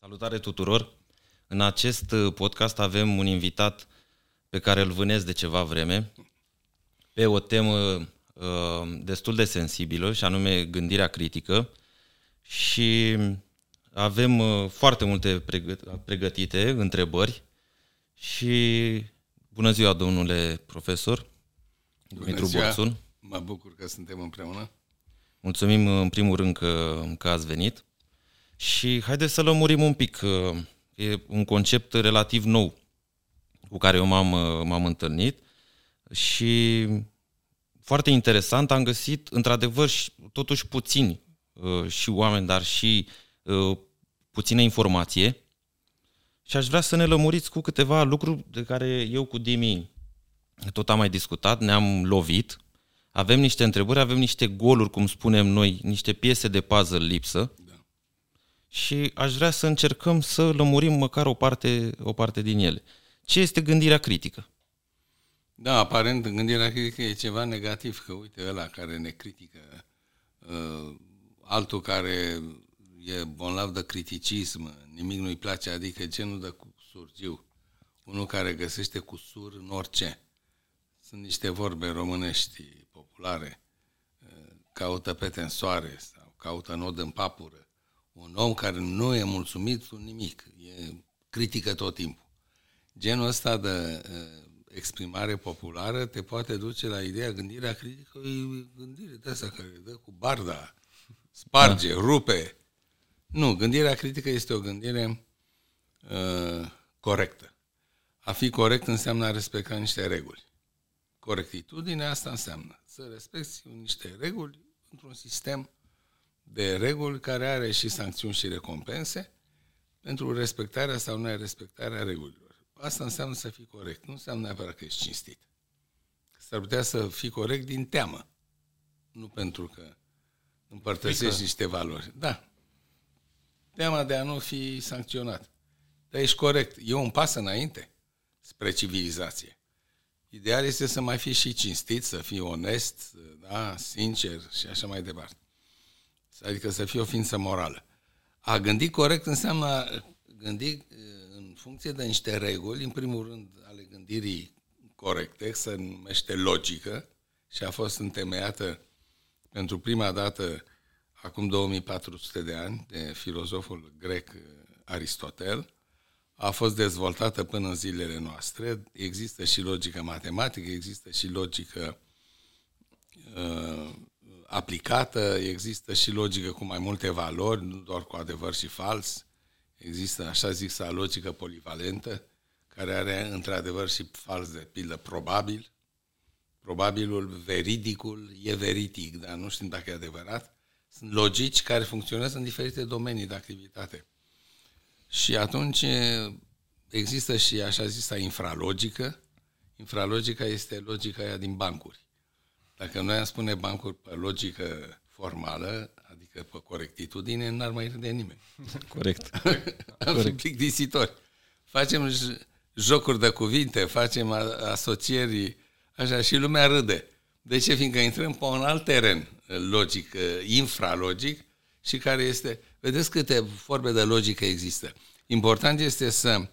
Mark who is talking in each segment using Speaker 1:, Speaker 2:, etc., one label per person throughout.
Speaker 1: Salutare tuturor! În acest uh, podcast avem un invitat pe care îl vânez de ceva vreme pe o temă uh, destul de sensibilă și anume gândirea critică și avem uh, foarte multe pregătite întrebări și bună ziua domnule profesor
Speaker 2: Dumitru Borțun. Mă bucur că suntem împreună.
Speaker 1: Mulțumim în primul rând că, că ați venit. Și haideți să lămurim un pic. E un concept relativ nou cu care eu m-am, m-am întâlnit și foarte interesant, am găsit într-adevăr totuși puțini uh, și oameni, dar și uh, puțină informație și aș vrea să ne lămuriți cu câteva lucruri de care eu cu Dimi tot am mai discutat, ne-am lovit, avem niște întrebări, avem niște goluri, cum spunem noi, niște piese de puzzle lipsă și aș vrea să încercăm să lămurim măcar o parte, o parte din ele. Ce este gândirea critică?
Speaker 2: Da, aparent gândirea critică e ceva negativ, că uite ăla care ne critică, uh, altul care e bonlav de criticism, nimic nu-i place, adică genul de surgiu, unul care găsește cusur în orice. Sunt niște vorbe românești populare, uh, caută pete în soare sau caută nod în papură, un om care nu e mulțumit cu nimic, e critică tot timpul. Genul ăsta de uh, exprimare populară te poate duce la ideea gândirea critică, e gândire de asta care dă cu barda, sparge, da. rupe. Nu, gândirea critică este o gândire uh, corectă. A fi corect înseamnă a respecta niște reguli. Corectitudine asta înseamnă să respecti niște reguli într-un sistem de reguli care are și sancțiuni și recompense pentru respectarea sau nerespectarea regulilor. Asta înseamnă să fii corect. Nu înseamnă neapărat că ești cinstit. S-ar putea să fii corect din teamă. Nu pentru că împărtășești niște valori. Da. Teama de a nu fi sancționat. Dar ești corect. E un pas înainte spre civilizație. Ideal este să mai fii și cinstit, să fii onest, da, sincer și așa mai departe. Adică să fii o ființă morală. A gândi corect înseamnă a gândi uh, în funcție de niște reguli, în primul rând ale gândirii corecte, se numește logică și a fost întemeiată pentru prima dată acum 2400 de ani de filozoful grec uh, Aristotel, a fost dezvoltată până în zilele noastre. Există și logică matematică, există și logică uh, aplicată, există și logică cu mai multe valori, nu doar cu adevăr și fals. Există așa zisă logică polivalentă, care are într-adevăr și fals de pildă probabil. Probabilul, veridicul, e veridic, dar nu știm dacă e adevărat. Sunt logici care funcționează în diferite domenii de activitate. Și atunci există și așa zisa infralogică. Infralogica este logica aia din bancuri. Dacă noi am spune bancuri pe logică formală, adică pe corectitudine, n-ar mai râde nimeni.
Speaker 1: Corect.
Speaker 2: am Corect. fi plictisitori. Facem jocuri de cuvinte, facem asocieri, așa, și lumea râde. De ce? Fiindcă intrăm pe un alt teren logic, infralogic, și care este... Vedeți câte forme de logică există. Important este să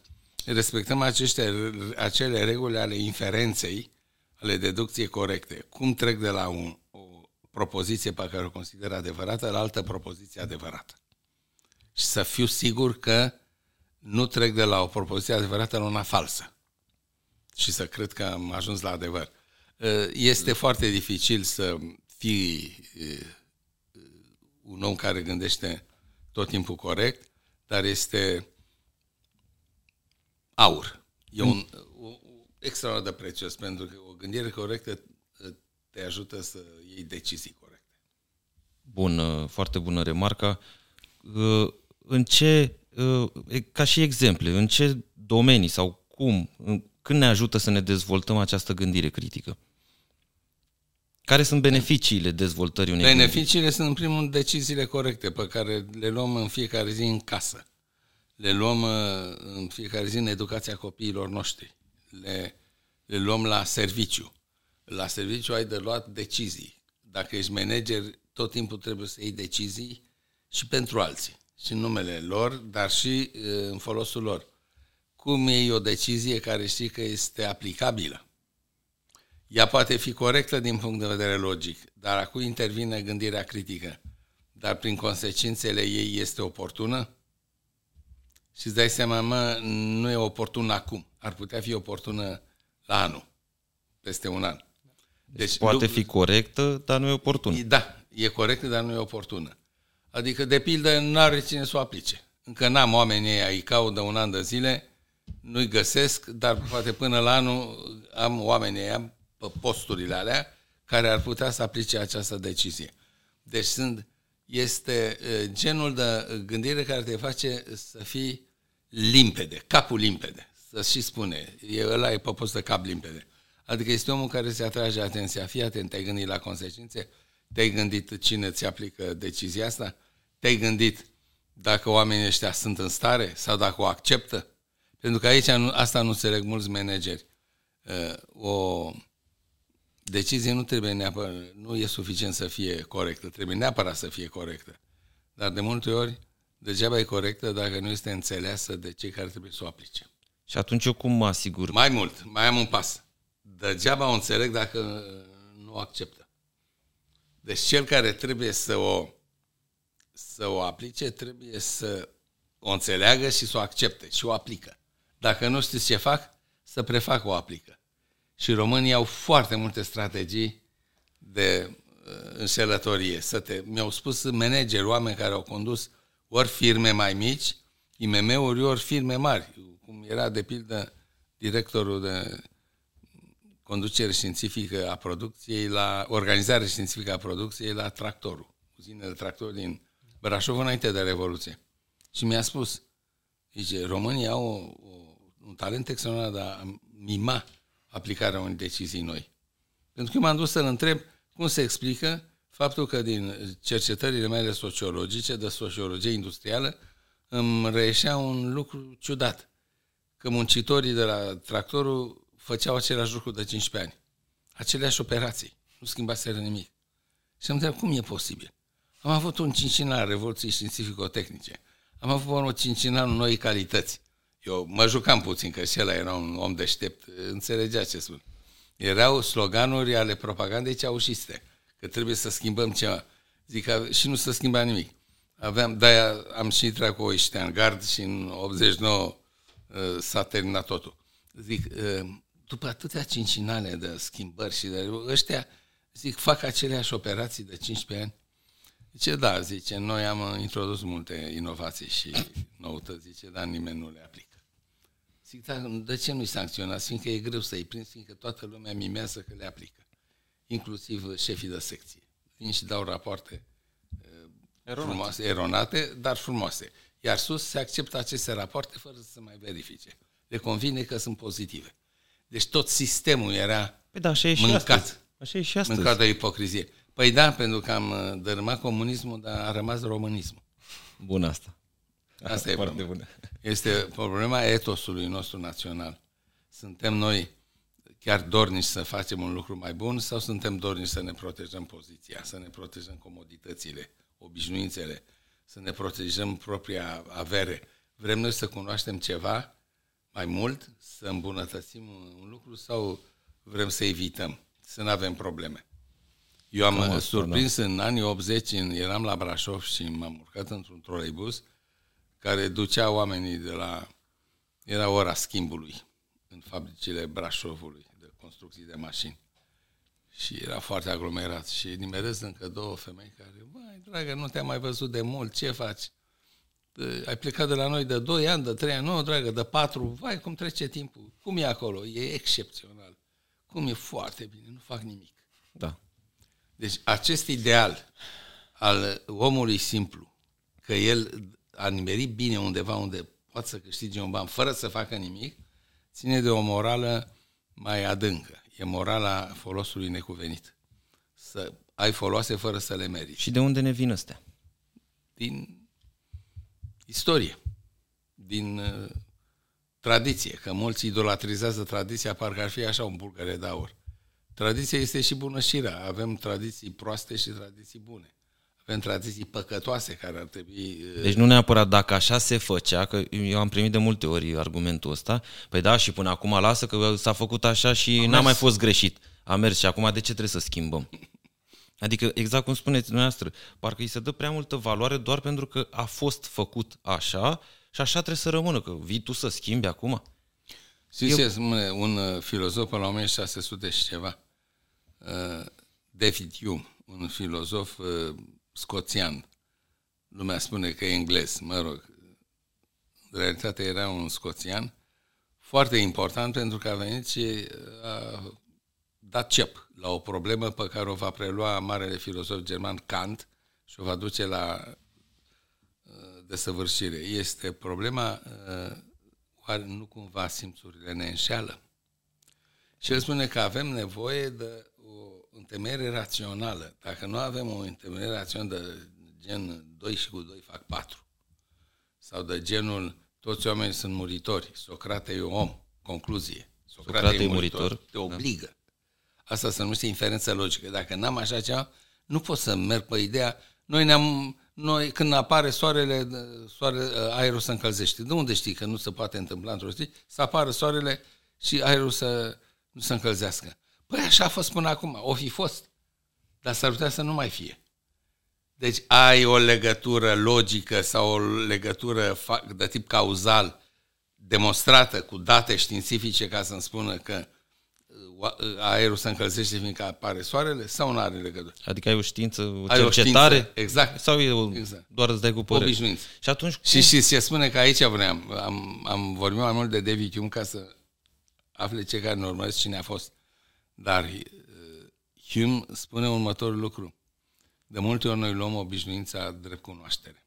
Speaker 2: respectăm aceste, acele reguli ale inferenței, ale deducției corecte. Cum trec de la un, o propoziție pe care o consider adevărată la altă propoziție adevărată. Și să fiu sigur că nu trec de la o propoziție adevărată la una falsă. Și să cred că am ajuns la adevăr. Este foarte dificil să fii un om care gândește tot timpul corect, dar este aur. E un, extraordinar de prețios, pentru că o gândire corectă uh, te ajută să iei decizii corecte.
Speaker 1: Bun, uh, foarte bună remarca. Uh, în ce, ca și exemple, în ce domenii sau cum, când ne ajută să ne dezvoltăm această gândire critică? Care sunt beneficiile dezvoltării unei
Speaker 2: Beneficiile gândiri? sunt, în primul rând, deciziile corecte pe care le luăm în fiecare zi în casă. Le luăm în fiecare zi în educația copiilor noștri le, le luăm la serviciu. La serviciu ai de luat decizii. Dacă ești manager, tot timpul trebuie să iei decizii și pentru alții. Și în numele lor, dar și în folosul lor. Cum iei o decizie care știi că este aplicabilă? Ea poate fi corectă din punct de vedere logic, dar acum intervine gândirea critică. Dar prin consecințele ei este oportună? Și îți dai seama, mă, nu e oportun acum. Ar putea fi oportună la anul, peste un an.
Speaker 1: Deci, poate fi corectă, dar nu e oportună.
Speaker 2: Da, e corectă, dar nu e oportună. Adică, de pildă, nu are cine să o aplice. Încă n-am oamenii ăia, îi caut de un an de zile, nu-i găsesc, dar poate până la anul am oamenii ăia pe posturile alea care ar putea să aplice această decizie. Deci sunt, este genul de gândire care te face să fii limpede, capul limpede, să și spune, e, ăla e pe post de cap limpede. Adică este omul care se atrage atenția, fii atent, te-ai gândit la consecințe, te-ai gândit cine ți aplică decizia asta, te-ai gândit dacă oamenii ăștia sunt în stare sau dacă o acceptă, pentru că aici nu, asta nu înțeleg mulți manageri. O decizie nu trebuie neapărat, nu e suficient să fie corectă, trebuie neapărat să fie corectă. Dar de multe ori, degeaba e corectă dacă nu este înțeleasă de cei care trebuie să o aplice.
Speaker 1: Și atunci eu cum mă asigur?
Speaker 2: Mai mult, mai am un pas. Degeaba o înțeleg dacă nu o acceptă. Deci cel care trebuie să o, să o aplice, trebuie să o înțeleagă și să o accepte și o aplică. Dacă nu știți ce fac, să prefac o aplică. Și românii au foarte multe strategii de uh, înșelătorie. Să te, mi-au spus manageri, oameni care au condus ori firme mai mici, IMM-uri, ori firme mari. Cum era, de pildă, directorul de conducere științifică a producției la organizare științifică a producției la tractorul, uzinele de tractor din Brașov înainte de Revoluție. Și mi-a spus, zice, România au o, o, un talent extraordinar de a mima aplicarea unei decizii noi. Pentru că m-am dus să-l întreb cum se explică faptul că din cercetările mele sociologice, de sociologie industrială, îmi reieșea un lucru ciudat. Că muncitorii de la tractorul făceau același lucru de 15 ani. Aceleași operații. Nu schimbaseră nimic. Și îmi întreb, cum e posibil? Am avut un cincinal al Revoluției Științifico-Tehnice. Am avut un cincinal noi calități. Eu mă jucam puțin, că și ăla era un om deștept, înțelegea ce spun. Erau sloganuri ale propagandei ceaușiste, că trebuie să schimbăm ceva. Zic, și nu se schimba nimic. Aveam, de-aia am și intrat cu oiște în gard și în 89 uh, s-a terminat totul. Zic, uh, după atâtea cincinale de schimbări și de ăștia, zic, fac aceleași operații de 15 ani? Zice, da, zice, noi am introdus multe inovații și noutăți, zice, dar nimeni nu le aplică. Zic, dar de ce nu-i sancționați? Fiindcă e greu să-i prinzi, fiindcă toată lumea mimează că le aplică. Inclusiv șefii de secție. Vin și dau rapoarte uh, eronate. frumoase, eronate, dar frumoase. Iar sus se acceptă aceste rapoarte fără să se mai verifice. Le convine că sunt pozitive. Deci tot sistemul era
Speaker 1: păi da, așa e și
Speaker 2: mâncat.
Speaker 1: Astăzi. Așa e și astăzi.
Speaker 2: Mâncat de ipocrizie. Păi da, pentru că am uh, dărâmat comunismul, dar a rămas românismul.
Speaker 1: Bun asta.
Speaker 2: Asta e foarte bună. Este problema etosului nostru național. Suntem noi chiar dornici să facem un lucru mai bun sau suntem dornici să ne protejăm poziția, să ne protejăm comoditățile, obișnuințele, să ne protejăm propria avere. Vrem noi să cunoaștem ceva mai mult, să îmbunătățim un lucru sau vrem să evităm, să nu avem probleme. Eu am Frumos, surprins da. în anii 80, eram la Brașov și m-am urcat într-un troleibus care ducea oamenii de la... Era ora schimbului în fabricile Brașovului de construcții de mașini. Și era foarte aglomerat și nimeresc încă două femei care, mai dragă, nu te-am mai văzut de mult, ce faci? Ai plecat de la noi de 2 ani, de 3 ani, nu, dragă, de 4, vai, cum trece timpul, cum e acolo? E excepțional. Cum e foarte bine, nu fac nimic.
Speaker 1: Da.
Speaker 2: Deci acest ideal al omului simplu, că el a nimerit bine undeva unde poate să câștige un ban fără să facă nimic, ține de o morală mai adâncă. E morala folosului necuvenit. Să ai foloase fără să le meriți.
Speaker 1: Și de unde ne vin astea?
Speaker 2: Din istorie, din uh, tradiție, că mulți idolatrizează tradiția, parcă ar fi așa un bulgăre de aur. Tradiția este și bunășirea. Avem tradiții proaste și tradiții bune. Avem tradiții păcătoase care ar trebui... uh,
Speaker 1: Deci nu neapărat dacă așa se făcea, că eu am primit de multe ori argumentul ăsta, păi da, și până acum lasă că s-a făcut așa și n-a mai fost greșit. A mers și acum de ce trebuie să schimbăm? Adică, exact cum spuneți dumneavoastră, parcă îi se dă prea multă valoare doar pentru că a fost făcut așa și așa trebuie să rămână, că vii tu să schimbi acum.
Speaker 2: Știți Eu... ce spune un uh, filozof pe la 1600 și ceva? Uh, David Hume, un filozof uh, scoțian. Lumea spune că e englez, mă rog. În realitate era un scoțian foarte important pentru că a venit și a dat cep la o problemă pe care o va prelua marele filozof german Kant și o va duce la uh, desăvârșire. Este problema uh, oare nu cumva simțurile ne înșeală? Și el spune că avem nevoie de o întemeiere rațională. Dacă nu avem o întemeiere rațională de gen 2 și cu 2 fac 4, sau de genul toți oamenii sunt muritori, Socrate e om, concluzie. Socrate,
Speaker 1: Socrate
Speaker 2: e
Speaker 1: e
Speaker 2: muritor,
Speaker 1: muritor,
Speaker 2: te obligă. Asta se numește inferență logică. Dacă n-am așa ceva, nu pot să merg pe ideea, noi ne-am, noi când apare soarele, soare, aerul se încălzește. De unde știi că nu se poate întâmpla într-o zi? Să apară soarele și aerul să nu se încălzească. Păi așa a fost până acum, o fi fost. Dar s-ar putea să nu mai fie. Deci ai o legătură logică sau o legătură fa- de tip cauzal demonstrată cu date științifice ca să-mi spună că uh, oa- aerul se încălzește fiindcă apare soarele sau nu are legătură?
Speaker 1: Adică ai o știință, o
Speaker 2: Ai o
Speaker 1: cercetare?
Speaker 2: știință, exact.
Speaker 1: Sau e o,
Speaker 2: Exact.
Speaker 1: doar îți dai cu părere?
Speaker 2: Obișnuință.
Speaker 1: Și atunci cum?
Speaker 2: Și, și se spune că aici vreau, am, am vorbit mai mult de David Hume ca să afle ce care ne urmăresc cine a fost. Dar uh, Hume spune următorul lucru. De multe ori noi luăm obișnuința drept cunoaștere.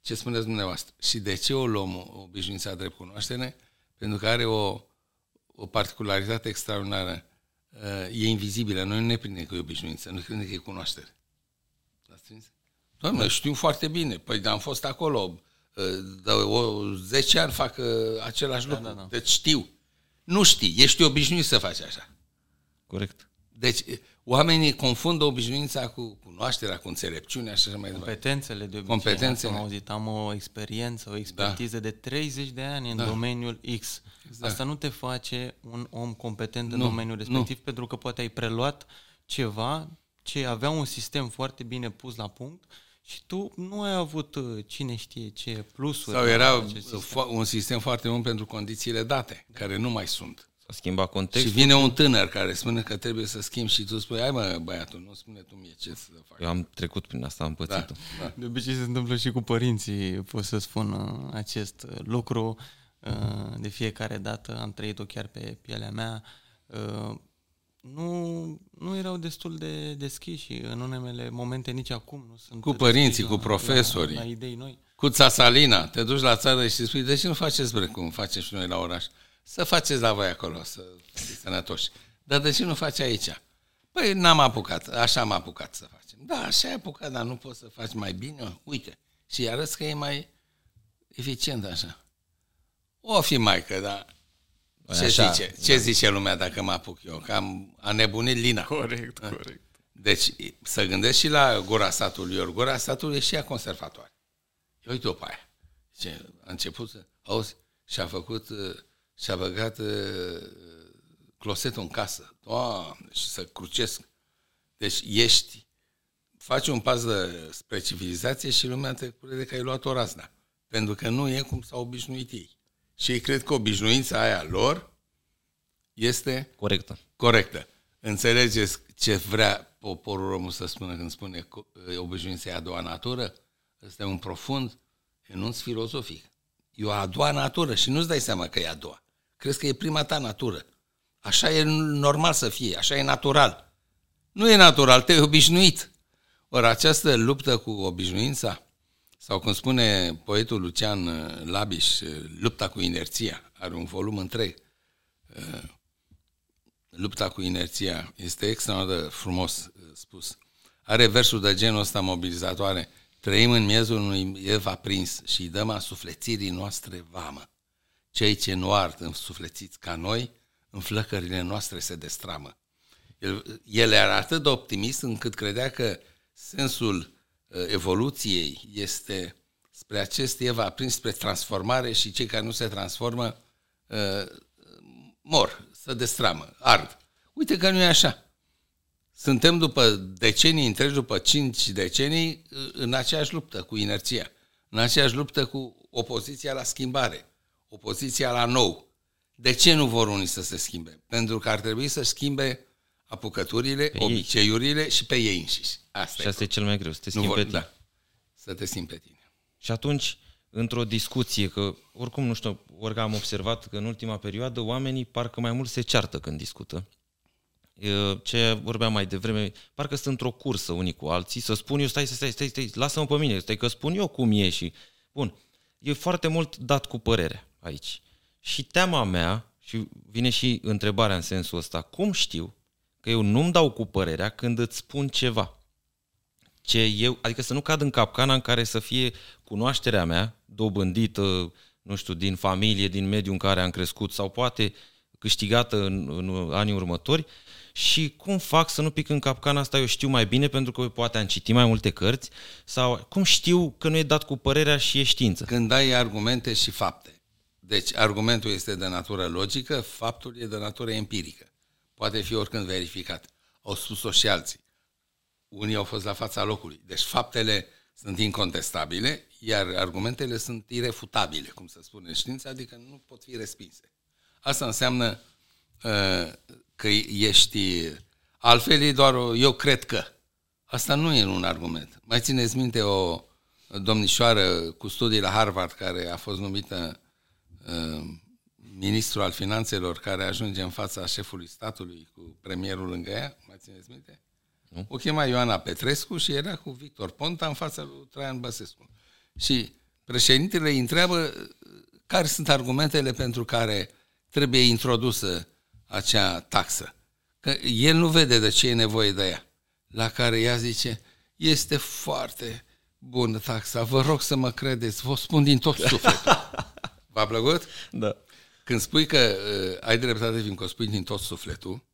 Speaker 2: Ce spuneți dumneavoastră? Și de ce o luăm obișnuința drept cunoaștere? Pentru că are o, o particularitate extraordinară. Uh, E invizibilă. Noi nu ne prindem că e obișnuință, nu credem că e cunoaștere. L-ați prins? Doamne, știu foarte bine. Păi dar am fost acolo. uh, De o 10 ani fac uh, același lucru.
Speaker 3: da, da.
Speaker 2: Deci știu. Nu știi. Ești obișnuit să faci așa.
Speaker 1: Corect.
Speaker 2: Deci oamenii confundă obișnuința cu cunoașterea, cu înțelepciunea și așa mai departe.
Speaker 3: Competențele de obicei.
Speaker 2: Competențele.
Speaker 3: Am auzit, am o experiență, o expertiză de 30 de ani în
Speaker 2: Da.
Speaker 3: domeniul X.
Speaker 2: Exact.
Speaker 3: Asta nu te face un om competent în
Speaker 2: Nu,
Speaker 3: domeniul
Speaker 2: nu.
Speaker 3: respectiv, pentru că poate ai preluat ceva ce avea un sistem foarte bine pus la punct și tu nu ai avut uh, cine știe ce plusuri.
Speaker 2: Sau
Speaker 3: la
Speaker 2: era
Speaker 3: acest sistem.
Speaker 2: fo- un sistem foarte bun pentru condițiile date, care nu mai sunt.
Speaker 1: S-a schimbat
Speaker 2: Și
Speaker 1: contextul.
Speaker 2: vine un tânăr care spune că trebuie să schimbi și tu spui, hai mă băiatul, nu spune tu mie ce să fac.
Speaker 1: Eu am trecut prin asta, am
Speaker 2: Da,
Speaker 1: pățit-o.
Speaker 2: da.
Speaker 3: De obicei se întâmplă și cu părinții, pot să spun uh, acest uh, lucru. uh, De fiecare dată am trăit-o chiar pe pielea mea. Uh, Nu, nu erau destul de deschiși și în unele momente nici acum nu sunt
Speaker 2: Cu
Speaker 3: deschiși
Speaker 2: părinții,
Speaker 3: la-
Speaker 2: cu profesorii.
Speaker 3: La, la idei noi.
Speaker 2: Cu țasalina, te duci la țară și spui, de ce nu faceți bre cum facem și noi la oraș? Să faceți la voi acolo, să fiți sănătoși. Dar de ce nu faci aici? Păi n-am apucat, așa am apucat să facem. Da, așa ai apucat, dar nu poți să faci mai bine? Uite, și arăți că e mai eficient așa. O fi maică, dar ce,
Speaker 1: Așa,
Speaker 2: zice, ce zice lumea dacă mă apuc eu? Că am a nebunit Lina.
Speaker 3: Corect, corect.
Speaker 2: Deci să gândesc și la gura satului, ori gura satului e și ea conservatoare. Eu uite-o pe aia. Ce, a început să, auzi, și-a făcut, uh, și-a băgat uh, closetul în casă. Doamne, și să crucesc. Deci ești, faci un pas de, spre civilizație și lumea te crede că ai luat o razna. Pentru că nu e cum s-au obișnuit ei. Și ei cred că obișnuința aia lor este
Speaker 1: Corectă.
Speaker 2: corectă. Înțelegeți ce vrea poporul român să spună când spune că obișnuința e a doua natură? Ăsta e un profund enunț filozofic. E o a doua natură și nu-ți dai seama că e a doua. Crezi că e prima ta natură. Așa e normal să fie, așa e natural. Nu e natural, te-ai obișnuit. Ori această luptă cu obișnuința, sau cum spune poetul Lucian uh, Labiș, uh, lupta cu inerția, are un volum întreg, lupta cu inerția este extraordinar de frumos uh, spus. Are versul de genul ăsta mobilizatoare. Trăim în miezul unui ev aprins și îi dăm a suflețirii noastre vamă. Cei ce nu ard însuflețiți ca noi, în flăcările noastre se destramă. El, el era atât de optimist încât credea că sensul uh, evoluției este spre acest Eva aprins spre transformare și cei care nu se transformă uh, mor, să destramă, ard. Uite că nu e așa. Suntem după decenii întregi, după cinci decenii, în aceeași luptă cu inerția, în aceeași luptă cu opoziția la schimbare, opoziția la nou. De ce nu vor unii să se schimbe? Pentru că ar trebui să schimbe apucăturile, pe obiceiurile ei. și pe ei înșiși.
Speaker 1: Asta și asta e, e cel mai greu, să te schimbi pe tine. Da,
Speaker 2: să te schimbi pe tine.
Speaker 1: Și atunci, într-o discuție, că oricum nu știu, ori am observat că în ultima perioadă oamenii parcă mai mult se ceartă când discută. Ce vorbeam mai devreme, parcă sunt într-o cursă unii cu alții, să spun eu, stai, stai, stai, stai, lasă-mă pe mine, stai că spun eu cum e și... Bun, e foarte mult dat cu părerea aici. Și teama mea, și vine și întrebarea în sensul ăsta, cum știu că eu nu-mi dau cu părerea când îți spun ceva? Ce eu, adică să nu cad în capcana în care să fie cunoașterea mea dobândită, nu știu, din familie, din mediul în care am crescut sau poate câștigată în, în anii următori și cum fac să nu pic în capcana asta, eu știu mai bine pentru că poate am citit mai multe cărți sau cum știu că nu e dat cu părerea și e știință?
Speaker 2: Când ai argumente și fapte. Deci argumentul este de natură logică, faptul e de natură empirică. Poate fi oricând verificat. Au spus-o și alții. Unii au fost la fața locului. Deci faptele sunt incontestabile, iar argumentele sunt irefutabile, cum se spune în știință, adică nu pot fi respinse. Asta înseamnă uh, că ești... Altfel e doar o, eu cred că. Asta nu e un argument. Mai țineți minte o domnișoară cu studii la Harvard care a fost numită uh, ministru al finanțelor care ajunge în fața șefului statului cu premierul lângă ea? Mai țineți minte? Nu? O chema Ioana Petrescu și era cu Victor Ponta în fața lui Traian Băsescu. Și președintele îi întreabă care sunt argumentele pentru care trebuie introdusă acea taxă. Că el nu vede de ce e nevoie de ea. La care ea zice, este foarte bună taxa, vă rog să mă credeți, vă spun din tot sufletul. V-a plăcut?
Speaker 1: Da.
Speaker 2: Când spui că uh, ai dreptate, fiindcă o spui din tot sufletul,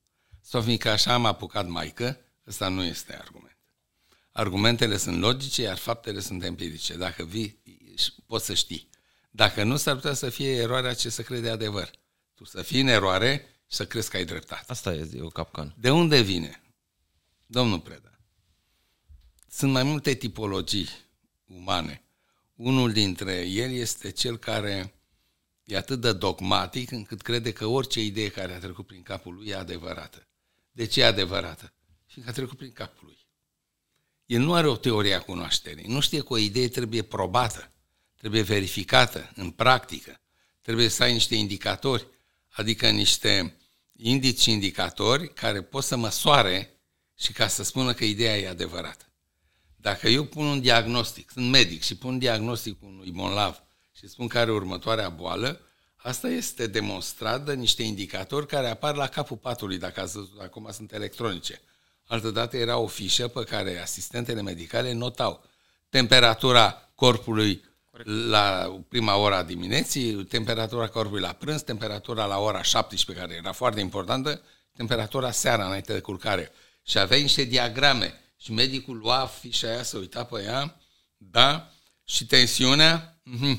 Speaker 2: sau fiindcă așa am apucat maică, ăsta nu este argument. Argumentele sunt logice, iar faptele sunt empirice. Dacă vii, poți să știi. Dacă nu, s-ar putea să fie eroarea ce să crede adevăr. Tu să fii în eroare și să crezi că ai dreptate.
Speaker 1: Asta e o capcană.
Speaker 2: De unde vine? Domnul Preda, sunt mai multe tipologii umane. Unul dintre ele este cel care e atât de dogmatic încât crede că orice idee care a trecut prin capul lui e adevărată. De ce e adevărată? Fiindcă a trecut prin capul lui. El nu are o teorie a cunoașterii. Nu știe că o idee trebuie probată, trebuie verificată în practică. Trebuie să ai niște indicatori, adică niște indici indicatori care pot să măsoare și ca să spună că ideea e adevărată. Dacă eu pun un diagnostic, sunt medic și pun un diagnostic unui bonlav și spun care are următoarea boală, asta este demonstrat de niște indicatori care apar la capul patului, dacă ați văzut, acum sunt electronice. Altădată era o fișă pe care asistentele medicale notau temperatura corpului Corect. La prima ora dimineții, temperatura corpului la prânz, temperatura la ora 17, care era foarte importantă, temperatura seara înainte de culcare. Și aveai niște diagrame. Și medicul lua fișa aia, să uita pe ea, da, și tensiunea, uh-huh.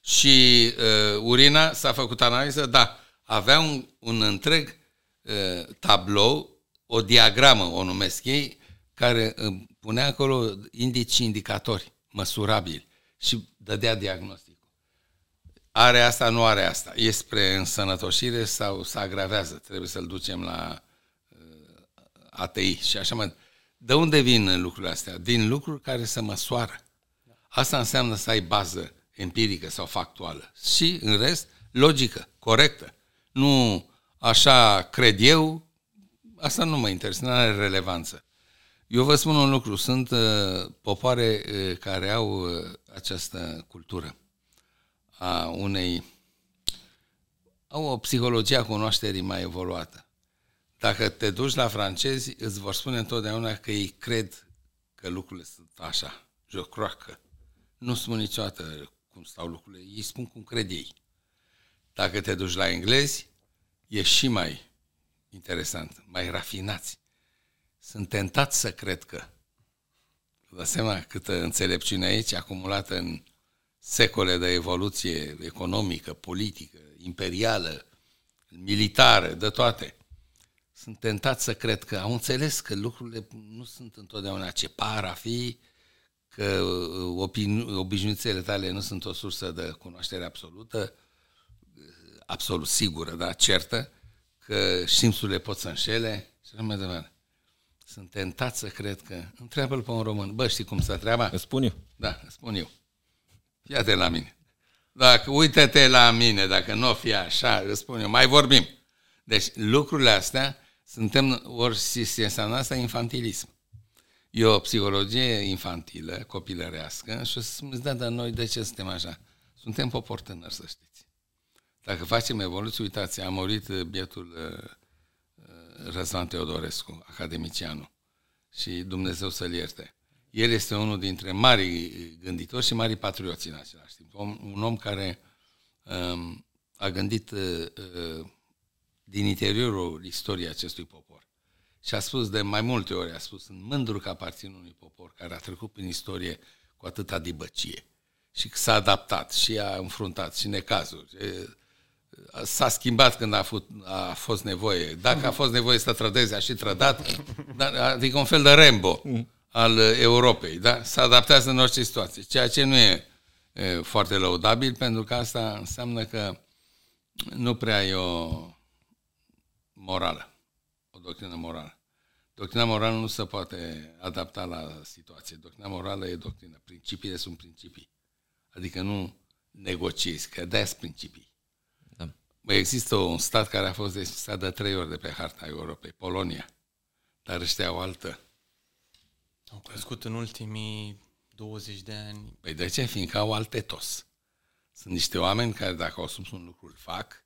Speaker 2: și uh, urina, s-a făcut analiză, da, avea un, un întreg uh, tablou, o diagramă, o numesc ei, care uh, punea acolo indici indicatori măsurabili și dădea diagnosticul. Are asta, nu are asta. E spre însănătoșire sau se agravează? Trebuie să-l ducem la uh, ATI și așa mai De unde vin lucrurile astea? Din lucruri care se măsoară. Asta înseamnă să ai bază empirică sau factuală. Și, în rest, logică, corectă. Nu așa cred eu, asta nu mă interesează, nu are relevanță. Eu vă spun un lucru, sunt uh, popoare uh, care au uh, această cultură a unei au o psihologie a cunoașterii mai evoluată. Dacă te duci la francezi, îți vor spune întotdeauna că ei cred că lucrurile sunt așa. Je crois că. Nu spun niciodată cum stau lucrurile, ei spun cum cred ei. Dacă te duci la englezi, e și mai interesant, mai rafinați. Sunt tentat să cred că, vă seama câtă înțelepciune aici acumulată în secole de evoluție economică, politică, imperială, militară, de toate. Sunt tentat să cred că au înțeles că lucrurile nu sunt întotdeauna ce par a fi, că uh, opini- obișnuințele tale nu sunt o sursă de cunoaștere absolută, absolut sigură, da, certă, că simțurile pot să înșele și așa mai departe. Sunt tentat să cred că, întreabă-l pe un român, bă, știi cum să treaba?
Speaker 1: Îți spun eu.
Speaker 2: Da, îți spun eu. Fii la mine. Dacă uite-te la mine, dacă nu o fi așa, îți spun eu, mai vorbim. Deci lucrurile astea, suntem, ori se înseamnă asta infantilism. E o psihologie infantilă, copilărească și o să spuneți, da, dar noi de ce suntem așa? Suntem popor tânăr, să știți. Dacă facem evoluție, uitați, a murit uh, bietul uh, uh, Răzvan Teodorescu, academicianul, și Dumnezeu să-l ierte. El este unul dintre mari gânditori și mari patrioți în același timp. Un om care um, a gândit uh, uh, din interiorul istoriei acestui popor. Și a spus de mai multe ori, a spus, sunt mândru că aparțin unui popor care a trecut prin istorie cu atâta dibăcie și s-a adaptat și a înfruntat și necazuri. S-a schimbat când a, fost, a fost nevoie. Dacă a fost nevoie să trădeze, a și trădat. Adică un fel de Rambo al Europei. Da? Se adaptează în orice situație. Ceea ce nu e, e foarte lăudabil, pentru că asta înseamnă că nu prea e o morală, o doctrină morală. Doctrina morală nu se poate adapta la situație. Doctrina morală e doctrină. Principiile sunt principii. Adică nu negociezi, că de principii. Da. Există un stat care a fost desfințat de trei ori de pe harta Europei, Polonia. Dar ăștia au altă.
Speaker 3: Au crescut în ultimii 20 de ani.
Speaker 2: Păi de ce? Fiindcă au alt etos. Sunt niște oameni care dacă au spus un lucru îl fac,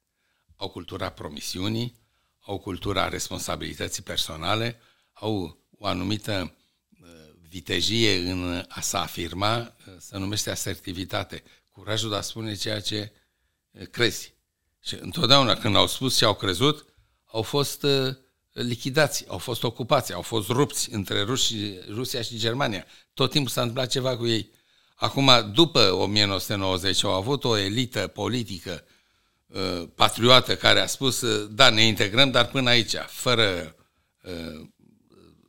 Speaker 2: au cultura promisiunii, au cultura responsabilității personale, au o anumită uh, vitejie în a se afirma, uh, se numește asertivitate, curajul de a spune ceea ce uh, crezi. Și întotdeauna când au spus și au crezut, au fost lichidați, au fost ocupați, au fost rupți între Rusi, Rusia și Germania. Tot timpul s-a întâmplat ceva cu ei. Acum, după 1990, au avut o elită politică patriotă care a spus, da, ne integrăm, dar până aici, fără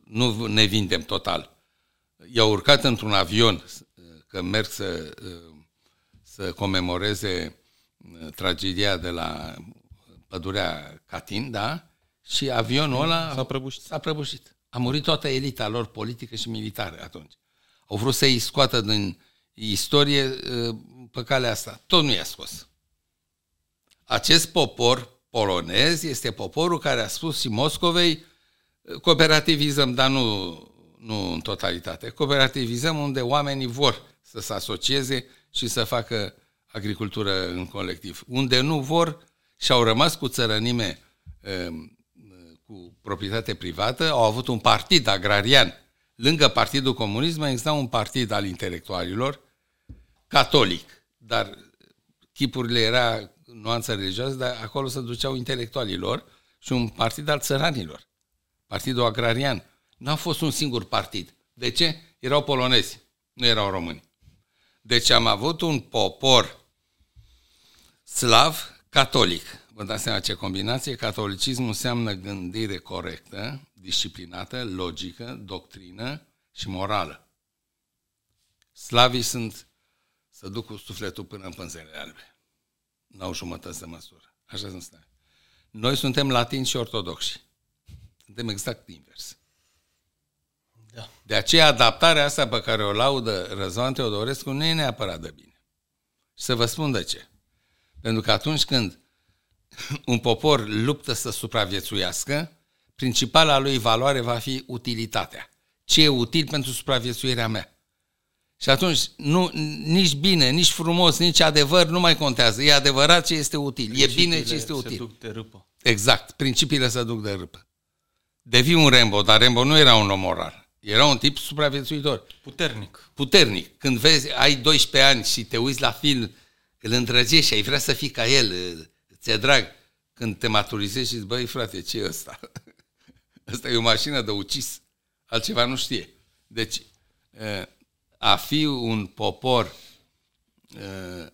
Speaker 2: nu ne vindem total. I-au urcat într-un avion că merg să, să comemoreze uh, tragedia de la pădurea Catin, da? Și avionul ăla
Speaker 1: s-a prăbușit.
Speaker 2: S-a prăbușit. A murit toată elita lor politică și militară atunci. Au vrut să-i scoată din istorie uh, pe calea asta. Tot nu i-a scos. Acest popor polonez este poporul care a spus și Moscovei Cooperativizăm, dar nu, nu în totalitate. Cooperativizăm unde oamenii vor să se asocieze și să facă agricultură în colectiv. Unde nu vor și au rămas cu țărănime ehm, cu proprietate privată, au avut un partid agrarian. Lângă Partidul Comunism exista un partid al intelectualilor catolic, dar chipurile era nuanță religioasă, dar acolo se duceau intelectualilor și un partid al țăranilor. Partidul Agrarian. N-a fost un singur partid. De ce? Erau polonezi, nu erau români. Deci am avut un popor slav catolic. Vă dați seama ce combinație? Catolicismul înseamnă gândire corectă, disciplinată, logică, doctrină și morală. Slavii sunt să duc cu sufletul până în pânzele albe. N-au jumătăți de măsură. Așa sunt slavii. Noi suntem latini și ortodoxi. Suntem exact invers. Da. De aceea adaptarea asta pe care o laudă Răzvan Teodorescu nu e neapărat de bine. Și să vă spun de ce. Pentru că atunci când un popor luptă să supraviețuiască, principala lui valoare va fi utilitatea. Ce e util pentru supraviețuirea mea? Și atunci nu, nici bine, nici frumos, nici adevăr nu mai contează. E adevărat ce este util. E bine ce este util.
Speaker 3: Se duc de râpă.
Speaker 2: Exact. Principiile se duc de râpă devii un Rambo, dar Rambo nu era un om moral. Era un tip supraviețuitor.
Speaker 3: Puternic.
Speaker 2: Puternic. Când vezi, ai 12 ani și te uiți la film, îl îndrăgești și ai vrea să fii ca el, ți-e drag. când te maturizezi și zici, băi frate, ce e ăsta? Ăsta e o mașină de ucis, altceva nu știe. Deci, a fi un popor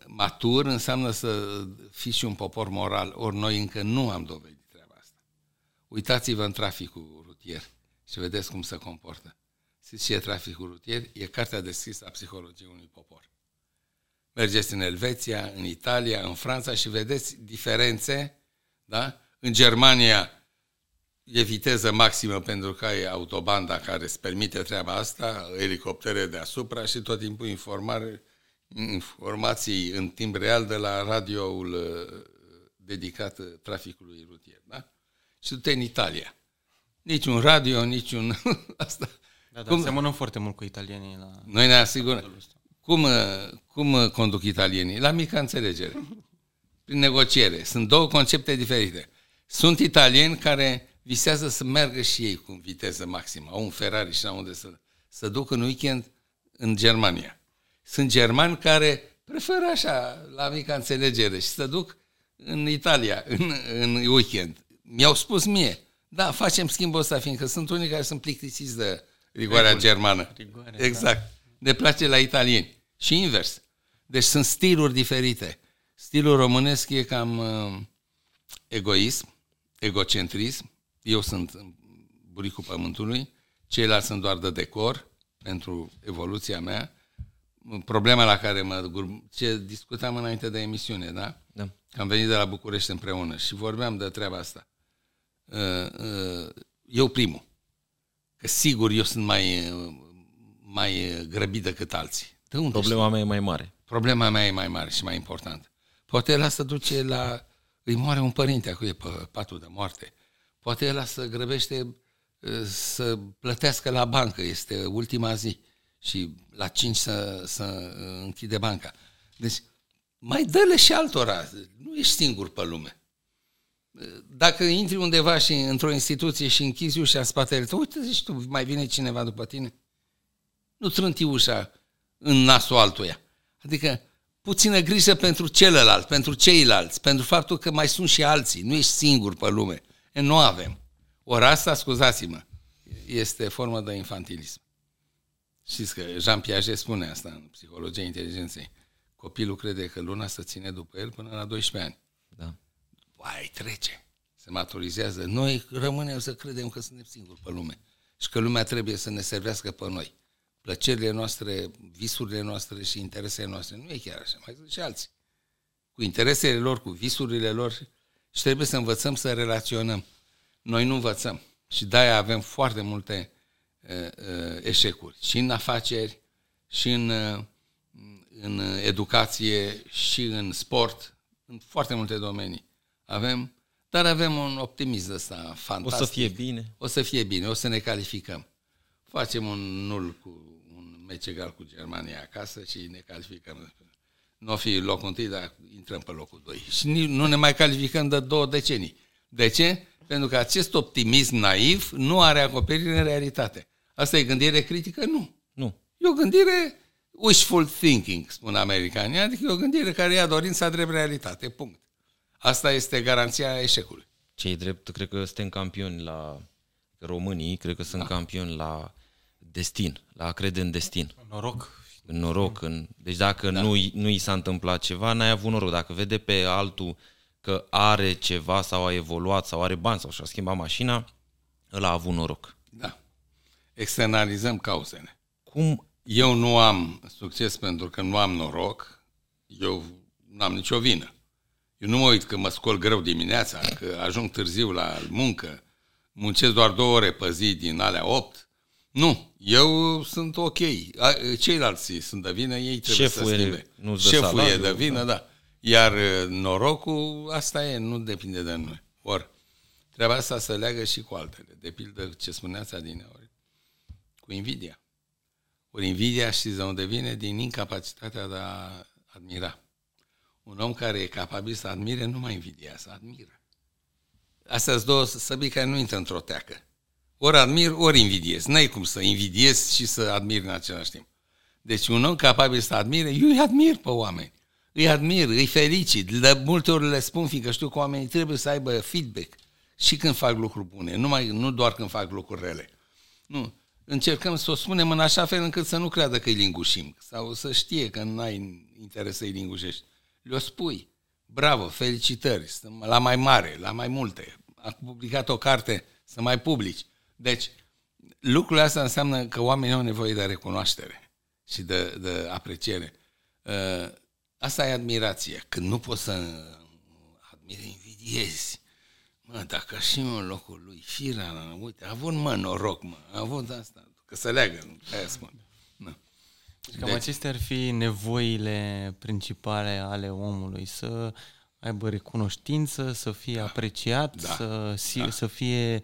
Speaker 2: matur înseamnă să fii și un popor moral, ori noi încă nu am dovedit treaba asta. Uitați-vă în traficul rutier și vedeți cum se comportă. Știți ce e traficul rutier? E cartea deschisă a psihologiei unui popor. Mergeți în Elveția, în Italia, în Franța și vedeți diferențe. Da? În Germania e viteză maximă pentru că ai autobanda care îți permite treaba asta, elicoptere deasupra și tot timpul informare, informații în timp real de la radioul uh, dedicat traficului rutier. Da? Și tu te în Italia. Nici un radio, nici un... asta.
Speaker 3: Da, da, cum... semănăm foarte mult cu italienii. La...
Speaker 2: Noi ne asigurăm. Cum, cum conduc italienii? La mică înțelegere. Prin negociere. Sunt două concepte diferite. Sunt italieni care visează să meargă și ei cu viteză maximă. Au un Ferrari și la unde să, să duc în weekend în Germania. Sunt germani care preferă așa, la mică înțelegere, și să duc în Italia, în, în weekend. Mi-au spus mie, da, facem schimbul ăsta, fiindcă sunt unii care sunt plictisiți de rigoarea Regul. germană. Rigoare, exact. Da. Ne place la italieni. Și invers. Deci sunt stiluri diferite. Stilul românesc e cam uh, egoism, egocentrism. Eu sunt buricul pământului, ceilalți sunt doar de decor pentru evoluția mea. Problema la care mă... Ce discutam înainte de emisiune, da? Da. Am venit de la București împreună și vorbeam de treaba asta. Uh, uh, eu primul. Că sigur eu sunt mai, mai grăbit decât alții.
Speaker 1: De unde Problema știu? mea e mai mare.
Speaker 2: Problema mea e mai mare și mai importantă. Poate el să duce la... Îi moare un părinte acolo pe patul de moarte. Poate el să grăbește să plătească la bancă. Este ultima zi. Și la 5 să, să închide banca. Deci, mai dă-le și altora. Nu ești singur pe lume. Dacă intri undeva și într-o instituție și închizi ușa în spatele tău, uite, zici tu, mai vine cineva după tine? Nu trânti ușa în nasul altuia. Adică puțină grijă pentru celălalt, pentru ceilalți, pentru faptul că mai sunt și alții, nu ești singur pe lume. E, nu avem. Ori asta, scuzați-mă, este formă de infantilism. Știți că Jean Piaget spune asta în psihologia inteligenței. Copilul crede că luna să ține după el până la 12 ani. Da. Vai, trece. Se maturizează. Noi rămânem să credem că suntem singuri pe lume și că lumea trebuie să ne servească pe noi plăcerile noastre, visurile noastre și interesele noastre. Nu e chiar așa, mai sunt și alții. Cu interesele lor, cu visurile lor și trebuie să învățăm să relaționăm. Noi nu învățăm și de-aia avem foarte multe uh, uh, eșecuri și în afaceri, și în, uh, în educație, și în sport, în foarte multe domenii. Avem, dar avem un optimism ăsta fantastic.
Speaker 1: O să fie bine.
Speaker 2: O să fie bine, o să ne calificăm. Facem un nul cu meci egal cu Germania acasă și ne calificăm. Nu o fi locul întâi, dar intrăm pe locul doi. Și nu ne mai calificăm de două decenii. De ce? Pentru că acest optimism naiv nu are acoperire în realitate. Asta e gândire critică? Nu.
Speaker 1: Nu.
Speaker 2: E o gândire wishful thinking, spun americanii, adică e o gândire care ia dorința drept realitate. Punct. Asta este garanția eșecului.
Speaker 1: Cei drept, cred că suntem campioni la românii, cred că sunt da. campioni la destin, la a crede în destin.
Speaker 3: Noroc.
Speaker 1: În noroc. În... Deci dacă da. nu, nu i s-a întâmplat ceva, n-ai avut noroc. Dacă vede pe altul că are ceva sau a evoluat sau are bani sau și-a schimbat mașina, îl a avut noroc.
Speaker 2: Da. Externalizăm cauzele.
Speaker 1: Cum?
Speaker 2: Eu nu am succes pentru că nu am noroc, eu n-am nicio vină. Eu nu mă uit că mă scol greu dimineața, că ajung târziu la muncă, muncesc doar două ore pe zi din alea opt, nu, eu sunt ok. Ceilalți sunt de vină, ei trebuie Șeful să schimbe. Nu Șeful e de vină, da. da. Iar norocul, asta e, nu depinde de noi. Or, treaba asta se leagă și cu altele. De pildă, ce spuneați adineori, cu invidia. Ori invidia, știți de unde vine? Din incapacitatea de a admira. Un om care e capabil să admire nu mai invidiază, admiră. Astea sunt două săbii care nu intră într-o teacă. Ori admir, ori invidiez. N-ai cum să invidiez și să admir în același timp. Deci un om capabil să admire, eu îi admir pe oameni. îi admir, îi felicit, de multe ori le spun, fiindcă știu că oamenii trebuie să aibă feedback și când fac lucruri bune, nu, mai, nu doar când fac lucruri rele. Nu. Încercăm să o spunem în așa fel încât să nu creadă că îi lingușim sau să știe că nu ai interes să îi lingușești. Le-o spui. Bravo, felicitări, la mai mare, la mai multe. A publicat o carte, să mai publici. Deci, lucrul asta înseamnă că oamenii au nevoie de recunoaștere și de, de apreciere. Uh, asta e admirație. Când nu poți să admiri, invidiezi. Mă, dacă și în locul lui Firea, uite, a avut mă noroc, mă, a avut asta, că să leagă, aia spun. Da.
Speaker 3: Deci cam deci, acestea ar fi nevoile principale ale omului, să aibă recunoștință, să fie da. apreciat, da. Să, da. să fie uh,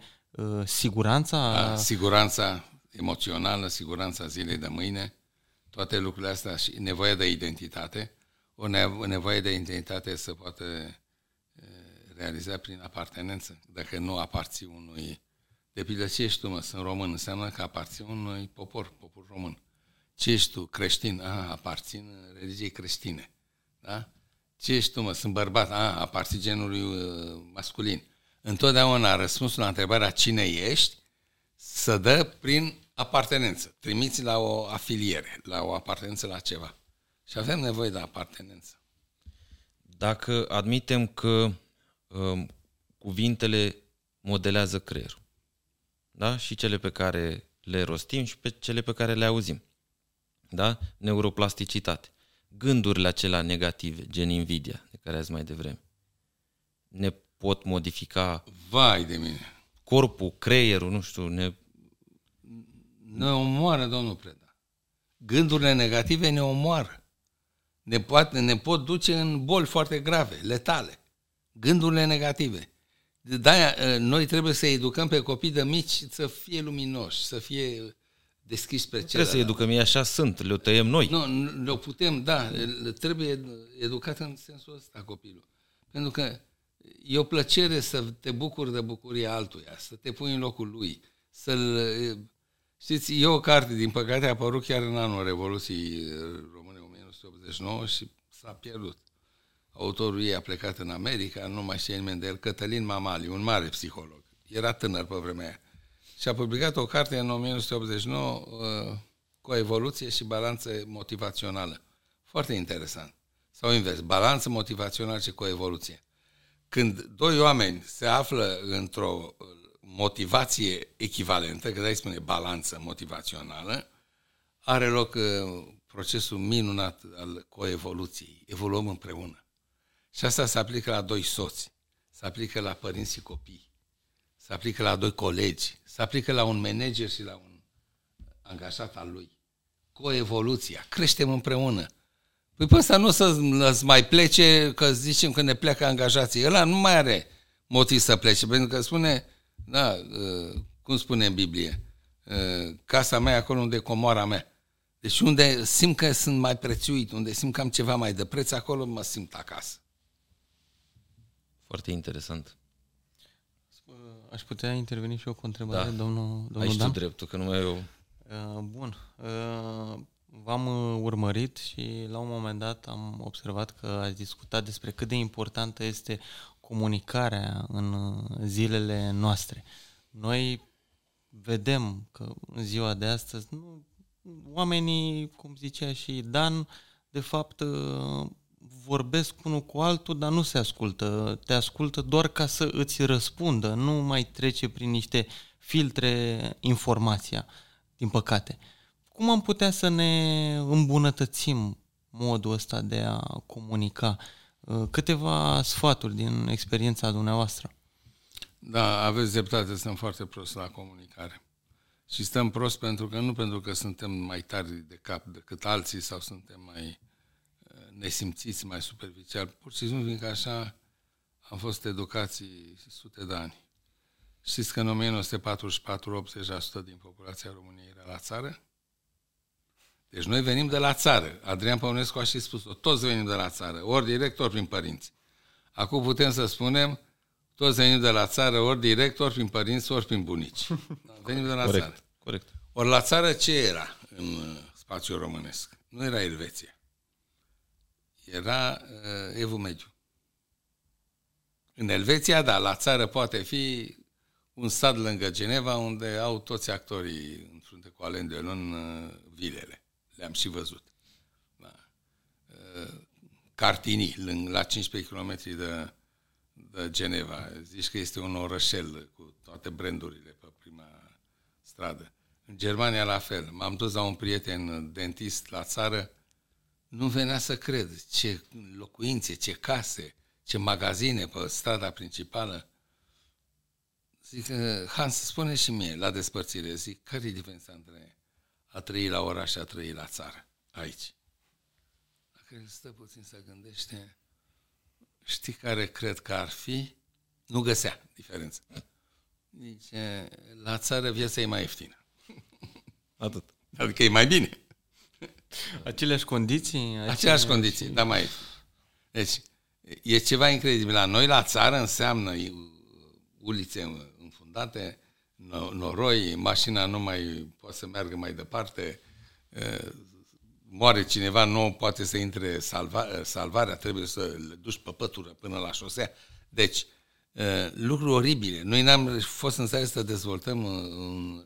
Speaker 3: siguranța...
Speaker 2: Da, siguranța emoțională, siguranța zilei de mâine, toate lucrurile astea și nevoia de identitate, o nevoie de identitate să poată realiza prin apartenență. Dacă nu aparții unui... De pildă, ce ești tu, mă? Sunt român. Înseamnă că aparții unui popor, popor român. Ce ești tu? Creștin. A, aparțin religiei creștine. Da? Ce ești tu, mă? Sunt bărbat. A, aparții genului uh, masculin. Întotdeauna răspunsul la întrebarea cine ești să dă prin apartenență. Trimiți la o afiliere, la o apartenență la ceva. Și avem nevoie de apartenență.
Speaker 1: Dacă admitem că um, cuvintele modelează creierul, da? și cele pe care le rostim și pe cele pe care le auzim. Da? Neuroplasticitate. Gândurile acelea negative, gen invidia, de care azi mai devreme, ne pot modifica
Speaker 2: Vai de mine!
Speaker 1: corpul, creierul, nu știu, ne...
Speaker 2: Ne omoară, domnul Preda. Gândurile negative ne omoară. Ne, poate, ne pot duce în boli foarte grave, letale. Gândurile negative. De-aia noi trebuie să educăm pe copii de mici să fie luminoși, să fie deschiși spre celălalt.
Speaker 1: Trebuie să educăm, ei așa sunt, le tăiem noi.
Speaker 2: Nu, le putem, da, trebuie educat în sensul ăsta copilul. Pentru că e o plăcere să te bucuri de bucuria altuia, să te pui în locul lui, să-l... Știți, e o carte, din păcate, a apărut chiar în anul Revoluției Române 1989 și s-a pierdut. Autorul ei a plecat în America, nu mai știe nimeni de el, Cătălin Mamali, un mare psiholog. Era tânăr pe vremea aia. Și a publicat o carte în 1989 uh, cu o evoluție și balanță motivațională. Foarte interesant. Sau invers, balanță motivațională și cu evoluție. Când doi oameni se află într-o uh, motivație echivalentă, că de spune balanță motivațională, are loc uh, procesul minunat al coevoluției. Evoluăm împreună. Și asta se aplică la doi soți, se aplică la părinți și copii, se aplică la doi colegi, se aplică la un manager și la un angajat al lui. Coevoluția, creștem împreună. Păi pe ăsta nu să mai plece, că zicem că ne pleacă angajații. Ăla nu mai are motiv să plece, pentru că spune, da, uh, cum spune în Biblie, uh, casa mea e acolo unde e comoara mea. Deci unde simt că sunt mai prețuit, unde simt că am ceva mai de preț, acolo mă simt acasă.
Speaker 1: Foarte interesant.
Speaker 3: Aș putea interveni și eu cu o întrebare, da. domnul, domnul
Speaker 1: Ai
Speaker 3: Dan?
Speaker 1: tu dreptul, că nu mai eu.
Speaker 3: Uh, bun. Uh, v-am uh, urmărit și la un moment dat am observat că ați discutat despre cât de importantă este comunicarea în zilele noastre. Noi vedem că în ziua de astăzi nu, oamenii, cum zicea și Dan, de fapt vorbesc unul cu altul, dar nu se ascultă. Te ascultă doar ca să îți răspundă, nu mai trece prin niște filtre informația, din păcate. Cum am putea să ne îmbunătățim modul ăsta de a comunica? Uh, câteva sfaturi din experiența dumneavoastră.
Speaker 2: Da, aveți dreptate, suntem foarte prost la comunicare. Și stăm prost pentru că nu pentru că suntem mai tari de cap decât alții sau suntem mai nesimțiți, mai superficial, pur și simplu fiindcă așa am fost educații sute de ani. Știți că în 1944 80% din populația României era la țară? Deci noi venim de la țară. Adrian Păunescu a și spus-o. Toți venim de la țară, ori direct, ori prin părinți. Acum putem să spunem, toți venim de la țară, ori direct, ori prin părinți, ori prin bunici. Venim de la
Speaker 1: corect,
Speaker 2: țară.
Speaker 1: Corect.
Speaker 2: Ori la țară ce era în uh, spațiul românesc? Nu era Elveția era uh, Evul Mediu. În Elveția, da, la țară poate fi un stat lângă Geneva unde au toți actorii în frunte cu Alain Delon uh, vilele. Le-am și văzut. Da. Uh, Cartini, la 15 km de, de Geneva. Zici că este un orășel cu toate brandurile pe prima stradă. În Germania la fel. M-am dus la un prieten dentist la țară, nu venea să cred ce locuințe, ce case, ce magazine pe strada principală. Zic, Hans, spune și mie, la despărțire, zic, care e diferența între a trăi la oraș și a trăi la țară, aici? Dacă el stă puțin să gândește, știi care cred că ar fi? Nu găsea diferență. Zice, la țară viața e mai ieftină.
Speaker 1: Atât.
Speaker 2: Adică e mai bine.
Speaker 3: Aceleași condiții?
Speaker 2: Aceleași, aceleași condiții, dar mai Deci, e ceva incredibil. La noi, la țară, înseamnă ulițe înfundate, noroi, mașina nu mai poate să meargă mai departe, moare cineva, nu poate să intre salva, salvarea, trebuie să le duci pe pătură până la șosea. Deci, lucruri oribile. Noi n-am fost în stare să dezvoltăm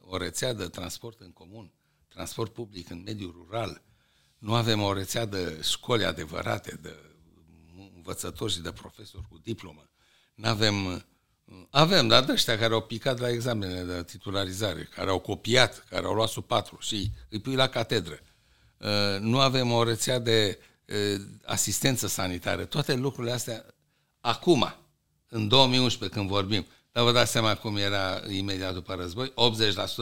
Speaker 2: o rețea de transport în comun, transport public în mediul rural. Nu avem o rețea de școli adevărate, de învățători și de profesori cu diplomă. Nu avem avem, dar de ăștia care au picat la examenele de titularizare, care au copiat, care au luat sub patru și îi pui la catedră. Nu avem o rețea de asistență sanitară. Toate lucrurile astea, acum, în 2011 când vorbim, dar vă dați seama cum era imediat după război,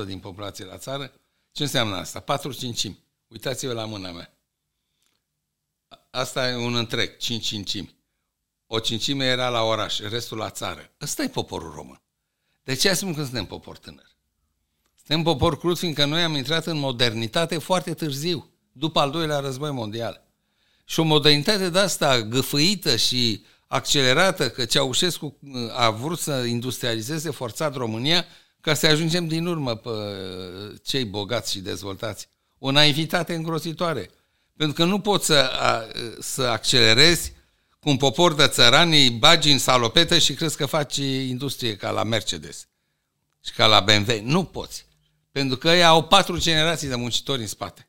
Speaker 2: 80% din populație la țară, ce înseamnă asta? 4 cincimi. Uitați-vă la mâna mea. Asta e un întreg, 5 cincimi. O cincime era la oraș, restul la țară. Ăsta e poporul român. De ce spun că suntem popor tânăr? Suntem popor crud, fiindcă noi am intrat în modernitate foarte târziu, după al doilea război mondial. Și o modernitate de asta găfăită și accelerată, că Ceaușescu uh, a vrut să industrializeze forțat România ca să ajungem din urmă pe uh, cei bogați și dezvoltați. O naivitate îngrozitoare. Pentru că nu poți să, uh, să accelerezi cu un popor de țărani, îi bagi în salopetă și crezi că faci industrie ca la Mercedes și ca la BMW. Nu poți. Pentru că ei au patru generații de muncitori în spate.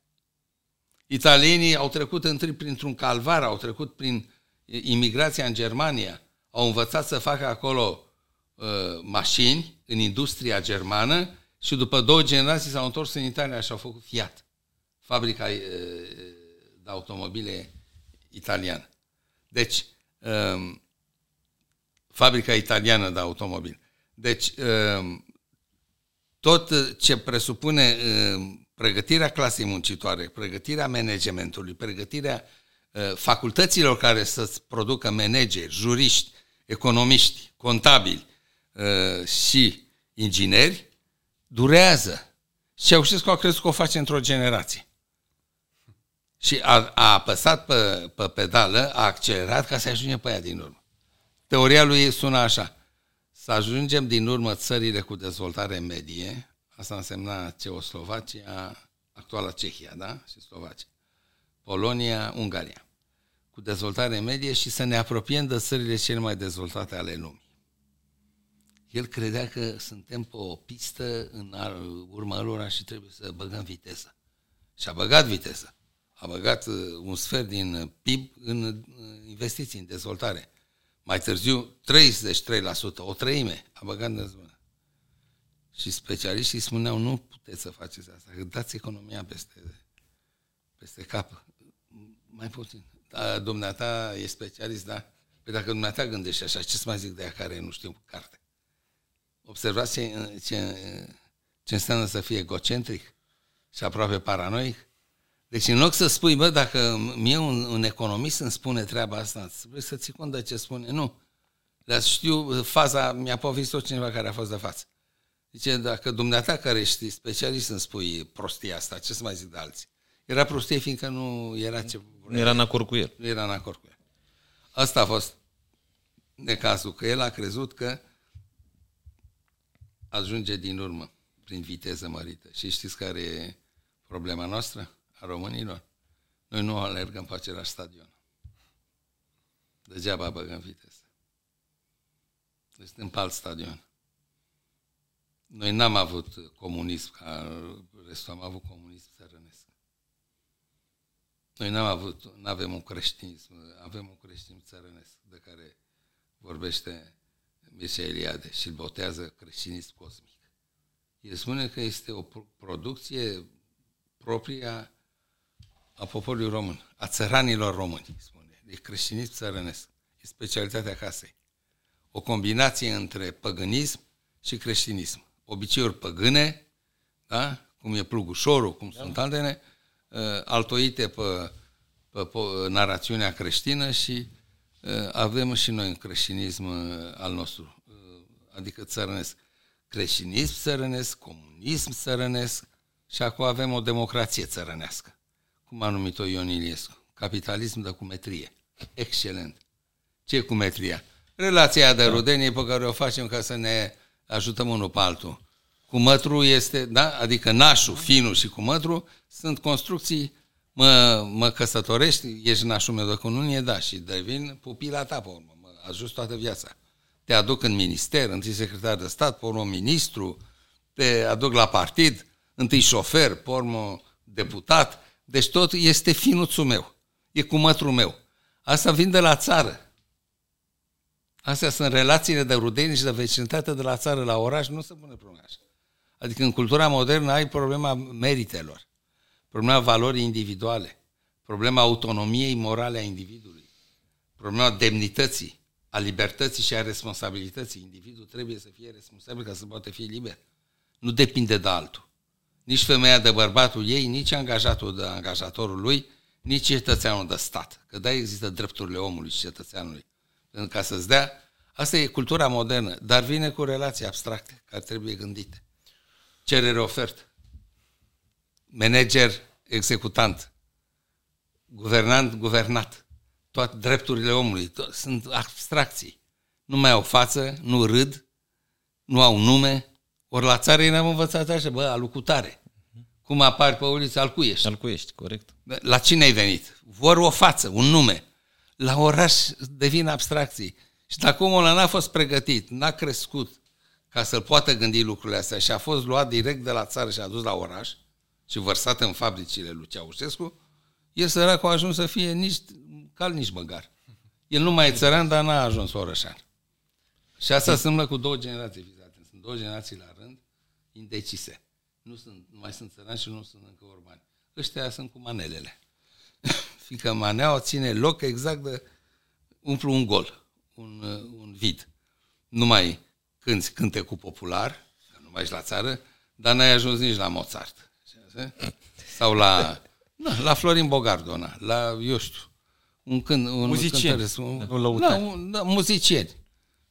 Speaker 2: Italienii au trecut întâi printr-un calvar, au trecut prin imigrația în Germania, au învățat să facă acolo uh, mașini în industria germană și după două generații s-au întors în Italia și au făcut Fiat, fabrica uh, de automobile italiană. Deci, um, fabrica italiană de automobil. Deci, um, tot ce presupune um, pregătirea clasei muncitoare, pregătirea managementului, pregătirea uh, facultăților care să-ți producă manageri, juriști, economiști, contabili uh, și ingineri, durează. Și Ceaușescu a crezut că o face într-o generație și a, a apăsat pe, pe pedală, a accelerat ca să ajungem pe ea din urmă. Teoria lui sună așa. Să ajungem din urmă țările cu dezvoltare medie, asta însemna Ceoslovacia, actuala Cehia, da? Și Slovacia. Polonia, Ungaria. Cu dezvoltare medie și să ne apropiem de țările cele mai dezvoltate ale lumii. El credea că suntem pe o pistă în urma lor și trebuie să băgăm viteză. Și a băgat viteză a băgat uh, un sfert din uh, PIB în uh, investiții, în dezvoltare. Mai târziu, 33%, o treime a băgat în dezvoltare. Și specialiștii spuneau, nu puteți să faceți asta, că dați economia peste, peste cap. Mai puțin. Da, dumneata e specialist, da? Păi dacă dumneata gândește așa, ce să mai zic de ea care nu știu carte? Observați ce, ce, ce înseamnă să fie egocentric și aproape paranoic? Deci în loc să spui, bă, dacă mie un, un economist îmi spune treaba asta, trebuie să ții cont de ce spune. Nu. Dar știu, faza, mi-a povestit cineva care a fost de față. Zice, dacă dumneata care ești specialist îmi spui prostia asta, ce să mai zic de alții? Era prostie fiindcă nu era ce...
Speaker 1: Nu era în acord cu el.
Speaker 2: Nu era în acord cu el. Asta a fost necazul, că el a crezut că ajunge din urmă prin viteză mărită. Și știți care e problema noastră? A românilor. Noi nu alergăm pe același stadion. Degeaba băgăm viteză. Deci suntem pe alt stadion. Noi n-am avut comunism ca restul, am avut comunism țărănesc. Noi n-am avut, nu avem un creștinism, avem un creștinism țărănesc de care vorbește Mircea Eliade și îl botează creștinism cosmic. El spune că este o producție proprie a poporului român, a țăranilor români, spune. E creștinism țărănesc. E specialitatea casei. O combinație între păgânism și creștinism. Obiceiuri păgâne, da? cum e plugușorul, cum da. sunt altele, uh, altoite pe, pe, pe narațiunea creștină și uh, avem și noi în creștinism uh, al nostru, adică țărănesc. Creștinism țărănesc, comunism țărănesc și acum avem o democrație țărănească cum a numit-o Ion Iliescu, capitalism de cumetrie. Excelent. Ce cumetria? Relația de da. rudenie pe care o facem ca să ne ajutăm unul pe altul. Cumătru este, da? adică nașul, finul și cumătru sunt construcții, mă, mă căsătorești, ești nașul meu de cununie, da, și devin pupila ta pe urmă, mă ajut toată viața. Te aduc în minister, întâi secretar de stat, pe urmă ministru, te aduc la partid, întâi șofer, pe urmă deputat, deci tot este finuțul meu. E cu mătrul meu. Asta vin de la țară. Astea sunt relațiile de rudenie și de vecinătate de la țară la oraș, nu se pune problema așa. Adică în cultura modernă ai problema meritelor, problema valorii individuale, problema autonomiei morale a individului, problema demnității, a libertății și a responsabilității. Individul trebuie să fie responsabil ca să poată fi liber. Nu depinde de altul nici femeia de bărbatul ei, nici angajatul de angajatorul lui, nici cetățeanul de stat. Că da, există drepturile omului și cetățeanului. Pentru ca să-ți dea, asta e cultura modernă, dar vine cu relații abstracte care trebuie gândite. Cerere-ofertă. Manager, executant. Guvernant, guvernat. Toate drepturile omului to- sunt abstracții. Nu mai au față, nu râd, nu au nume, ori la țară ne-am învățat așa, bă, alucutare. Cum apari pe uliță, alcuiești.
Speaker 1: Alcuiești, corect.
Speaker 2: La cine ai venit? Vor o față, un nume. La oraș devin abstracții. Și dacă omul ăla n-a fost pregătit, n-a crescut ca să-l poată gândi lucrurile astea și a fost luat direct de la țară și a dus la oraș și vărsat în fabricile lui Ceaușescu, el săracul a ajuns să fie nici cal, nici măgar. El nu mai e țăran, dar n-a ajuns orășan. Și asta se întâmplă cu două generații două generații la rând, indecise. Nu, sunt, nu mai sunt țărani și nu sunt încă urbani. Ăștia sunt cu manelele. Fiindcă maneaua ține loc exact de umplu un gol, un, un vid. Nu mai cânti cu popular, că nu mai ești la țară, dar n-ai ajuns nici la Mozart. Sau la, na, la Florin Bogardona, la, eu știu, un cânt, un
Speaker 3: muzicieni,
Speaker 2: cântăresc, un, da, un, da, muzicieni,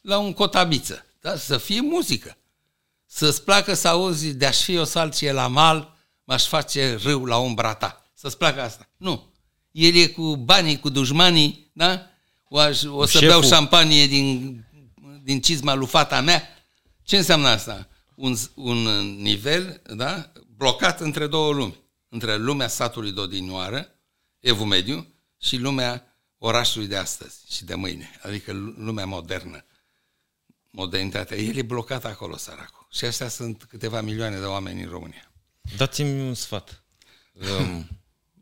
Speaker 2: la un cotabiță, da, să fie muzică. Să-ți placă să auzi de-aș fi o salcie la mal, m-aș face râu la umbra ta. Să-ți placă asta. Nu. El e cu banii, cu dușmanii, da? O, aș, o să Șeful. beau șampanie din, din cizma lui fata mea. Ce înseamnă asta? Un, un nivel, da? Blocat între două lumi. Între lumea satului de odinioară, evul mediu, și lumea orașului de astăzi și de mâine, adică lumea modernă modernitatea. El e blocat acolo, săracul. Și astea sunt câteva milioane de oameni în România.
Speaker 1: Dați-mi un sfat. Um...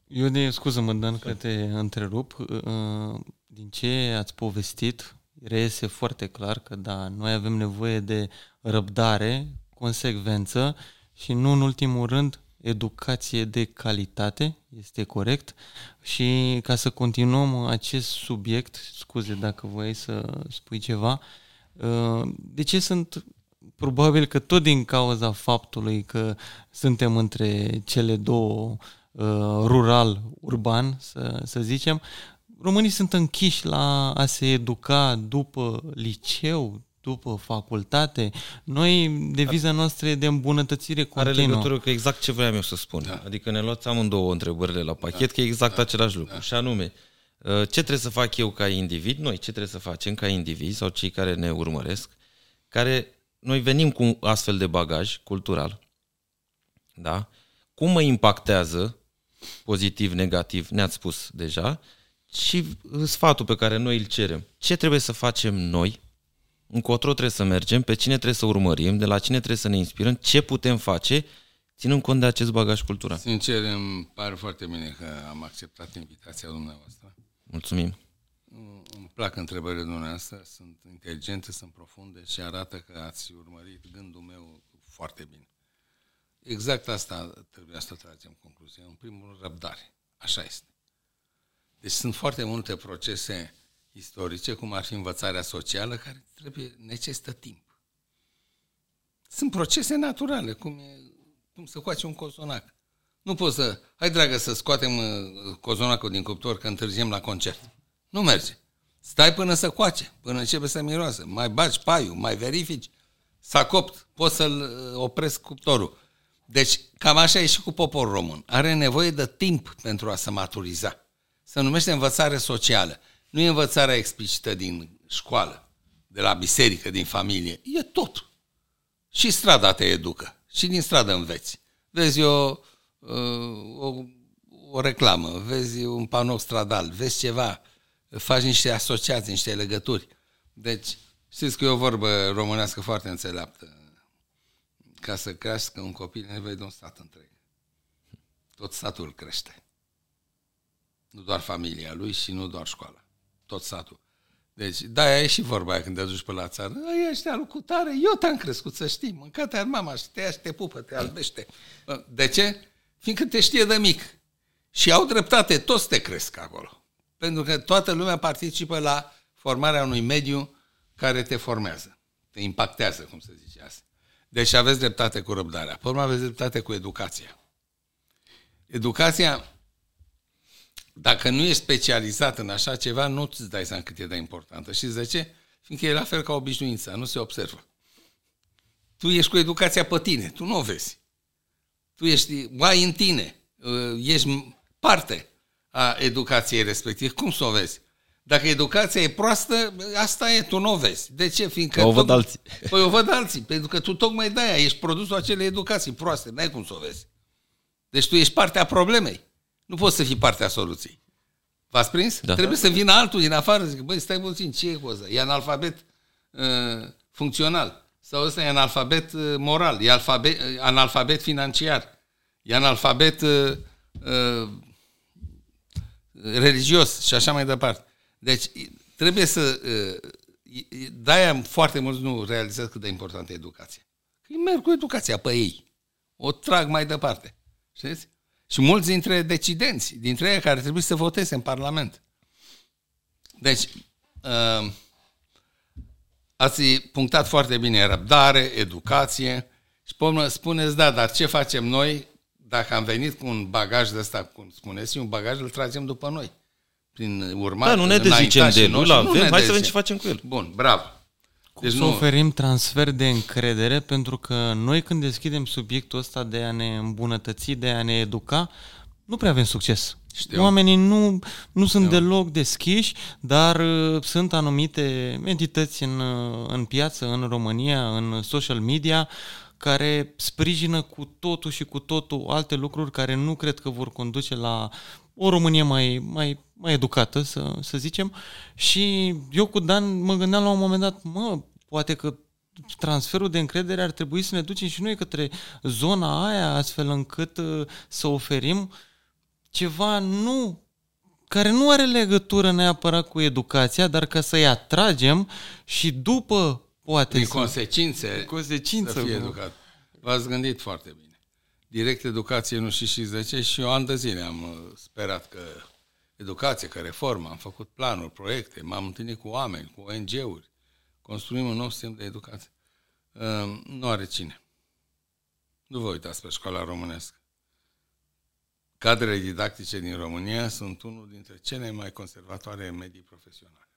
Speaker 3: Eu de scuză-mă, Dan, că te întrerup. Uh, din ce ați povestit, reiese foarte clar că da, noi avem nevoie de răbdare, consecvență și nu în ultimul rând educație de calitate, este corect. Și ca să continuăm acest subiect, scuze dacă voiai să spui ceva, uh, Uh, de ce sunt probabil că tot din cauza faptului că suntem între cele două uh, rural-urban, să, să zicem, românii sunt închiși la a se educa după liceu, după facultate. Noi, deviza noastră e de îmbunătățire continuă.
Speaker 1: Are legătură cu exact ce vreau eu să spun. Da. Adică ne luați amândouă întrebările la pachet, da. că e exact da. același lucru. Da. Și anume, Uh, ce trebuie să fac eu ca individ, noi ce trebuie să facem ca indivizi sau cei care ne urmăresc, care noi venim cu astfel de bagaj cultural, da? Cum mă impactează, pozitiv, negativ, ne-ați spus deja, și sfatul pe care noi îl cerem. Ce trebuie să facem noi? Încotro trebuie să mergem, pe cine trebuie să urmărim, de la cine trebuie să ne inspirăm, ce putem face, ținând cont de acest bagaj cultural.
Speaker 2: Sincer, îmi pare foarte bine că am acceptat invitația dumneavoastră.
Speaker 1: Mulțumim.
Speaker 2: Îmi plac întrebările dumneavoastră, sunt inteligente, sunt profunde și arată că ați urmărit gândul meu foarte bine. Exact asta trebuie să tragem concluzia. În primul rând, răbdare. Așa este. Deci sunt foarte multe procese istorice, cum ar fi învățarea socială, care trebuie, necesită timp. Sunt procese naturale, cum, e, cum să coace un cozonac. Nu poți să, hai dragă să scoatem uh, cozonacul din cuptor că întârziem la concert. Nu merge. Stai până să coace, până începe să miroase. Mai bagi paiul, mai verifici. S-a copt, poți să-l uh, opresc cuptorul. Deci, cam așa e și cu poporul român. Are nevoie de timp pentru a se maturiza. Se numește învățare socială. Nu e învățarea explicită din școală, de la biserică, din familie. E tot. Și strada te educă. Și din stradă înveți. Vezi o, uh, o, o reclamă, vezi un panou stradal, vezi ceva, faci niște asociații, niște legături. Deci, știți că e o vorbă românească foarte înțeleaptă. Ca să crească un copil, e nevoie de un stat întreg. Tot statul crește. Nu doar familia lui și nu doar școala. Tot satul. Deci, da, e și vorba aia când te duci pe la țară. Ei, ăștia lui cutare, eu te-am crescut, să știi. Mâncate ar mama și te ia și te pupă, te albește. De ce? Fiindcă te știe de mic. Și au dreptate, toți te cresc acolo. Pentru că toată lumea participă la formarea unui mediu care te formează. Te impactează, cum se zice asta. Deci aveți dreptate cu răbdarea. Pe urmă aveți dreptate cu educația. Educația dacă nu ești specializat în așa ceva, nu îți dai seama cât e de importantă. Și de ce? Fiindcă e la fel ca obișnuința, nu se observă. Tu ești cu educația pe tine, tu nu o vezi. Tu ești, ai în tine, uh, ești parte a educației respective. Cum să o vezi? Dacă educația e proastă, asta e, tu nu o vezi. De ce? Fiindcă
Speaker 1: o văd alții.
Speaker 2: Păi o văd alții, pentru că tu tocmai de-aia ești produsul acelei educații proaste, n-ai cum să o vezi. Deci tu ești partea problemei. Nu poți să fii partea soluției. V-ați prins? Da. Trebuie să vină altul din afară, zic, băi, stai puțin, ce e cu ăsta? E analfabet uh, funcțional. Sau ăsta e analfabet uh, moral, e alfabet, uh, analfabet financiar, e analfabet uh, uh, religios și așa mai departe. Deci trebuie să... Uh, de-aia foarte mulți nu realizează cât de importantă e educația. Că merg cu educația pe ei. O trag mai departe. Știți? Și mulți dintre decidenți, dintre ei care trebuie să voteze în Parlament. Deci, uh, ați punctat foarte bine răbdare, educație și pe spuneți, da, dar ce facem noi dacă am venit cu un bagaj de ăsta, cum spuneți, un bagaj îl tragem după noi. Prin urmat,
Speaker 1: da, nu ne dezicem de el, nu avem, hai să vedem ce facem cu el.
Speaker 2: Bun, bravo.
Speaker 3: Cum deci să nu... oferim transfer de încredere, pentru că noi când deschidem subiectul ăsta de a ne îmbunătăți, de a ne educa, nu prea avem succes. Știu. Oamenii nu, nu sunt Știu. deloc deschiși, dar uh, sunt anumite entități în, uh, în piață, în România, în social media, care sprijină cu totul și cu totul alte lucruri care nu cred că vor conduce la o Românie mai, mai, mai educată, să, să zicem. Și eu cu Dan mă gândeam la un moment dat, mă, poate că transferul de încredere ar trebui să ne ducem și noi către zona aia, astfel încât uh, să oferim ceva nu care nu are legătură neapărat cu educația, dar ca să-i atragem și după poate
Speaker 2: Prin
Speaker 3: să...
Speaker 2: consecințe,
Speaker 3: consecință,
Speaker 2: să fie educat. V-ați gândit foarte bine. Direct educație nu și și 10 și eu an de zile am uh, sperat că educație, că reformă, am făcut planuri, proiecte, m-am întâlnit cu oameni, cu ONG-uri, construim un nou sistem de educație. Uh, nu are cine. Nu vă uitați pe școala românească. Cadrele didactice din România sunt unul dintre cele mai conservatoare medii profesionale.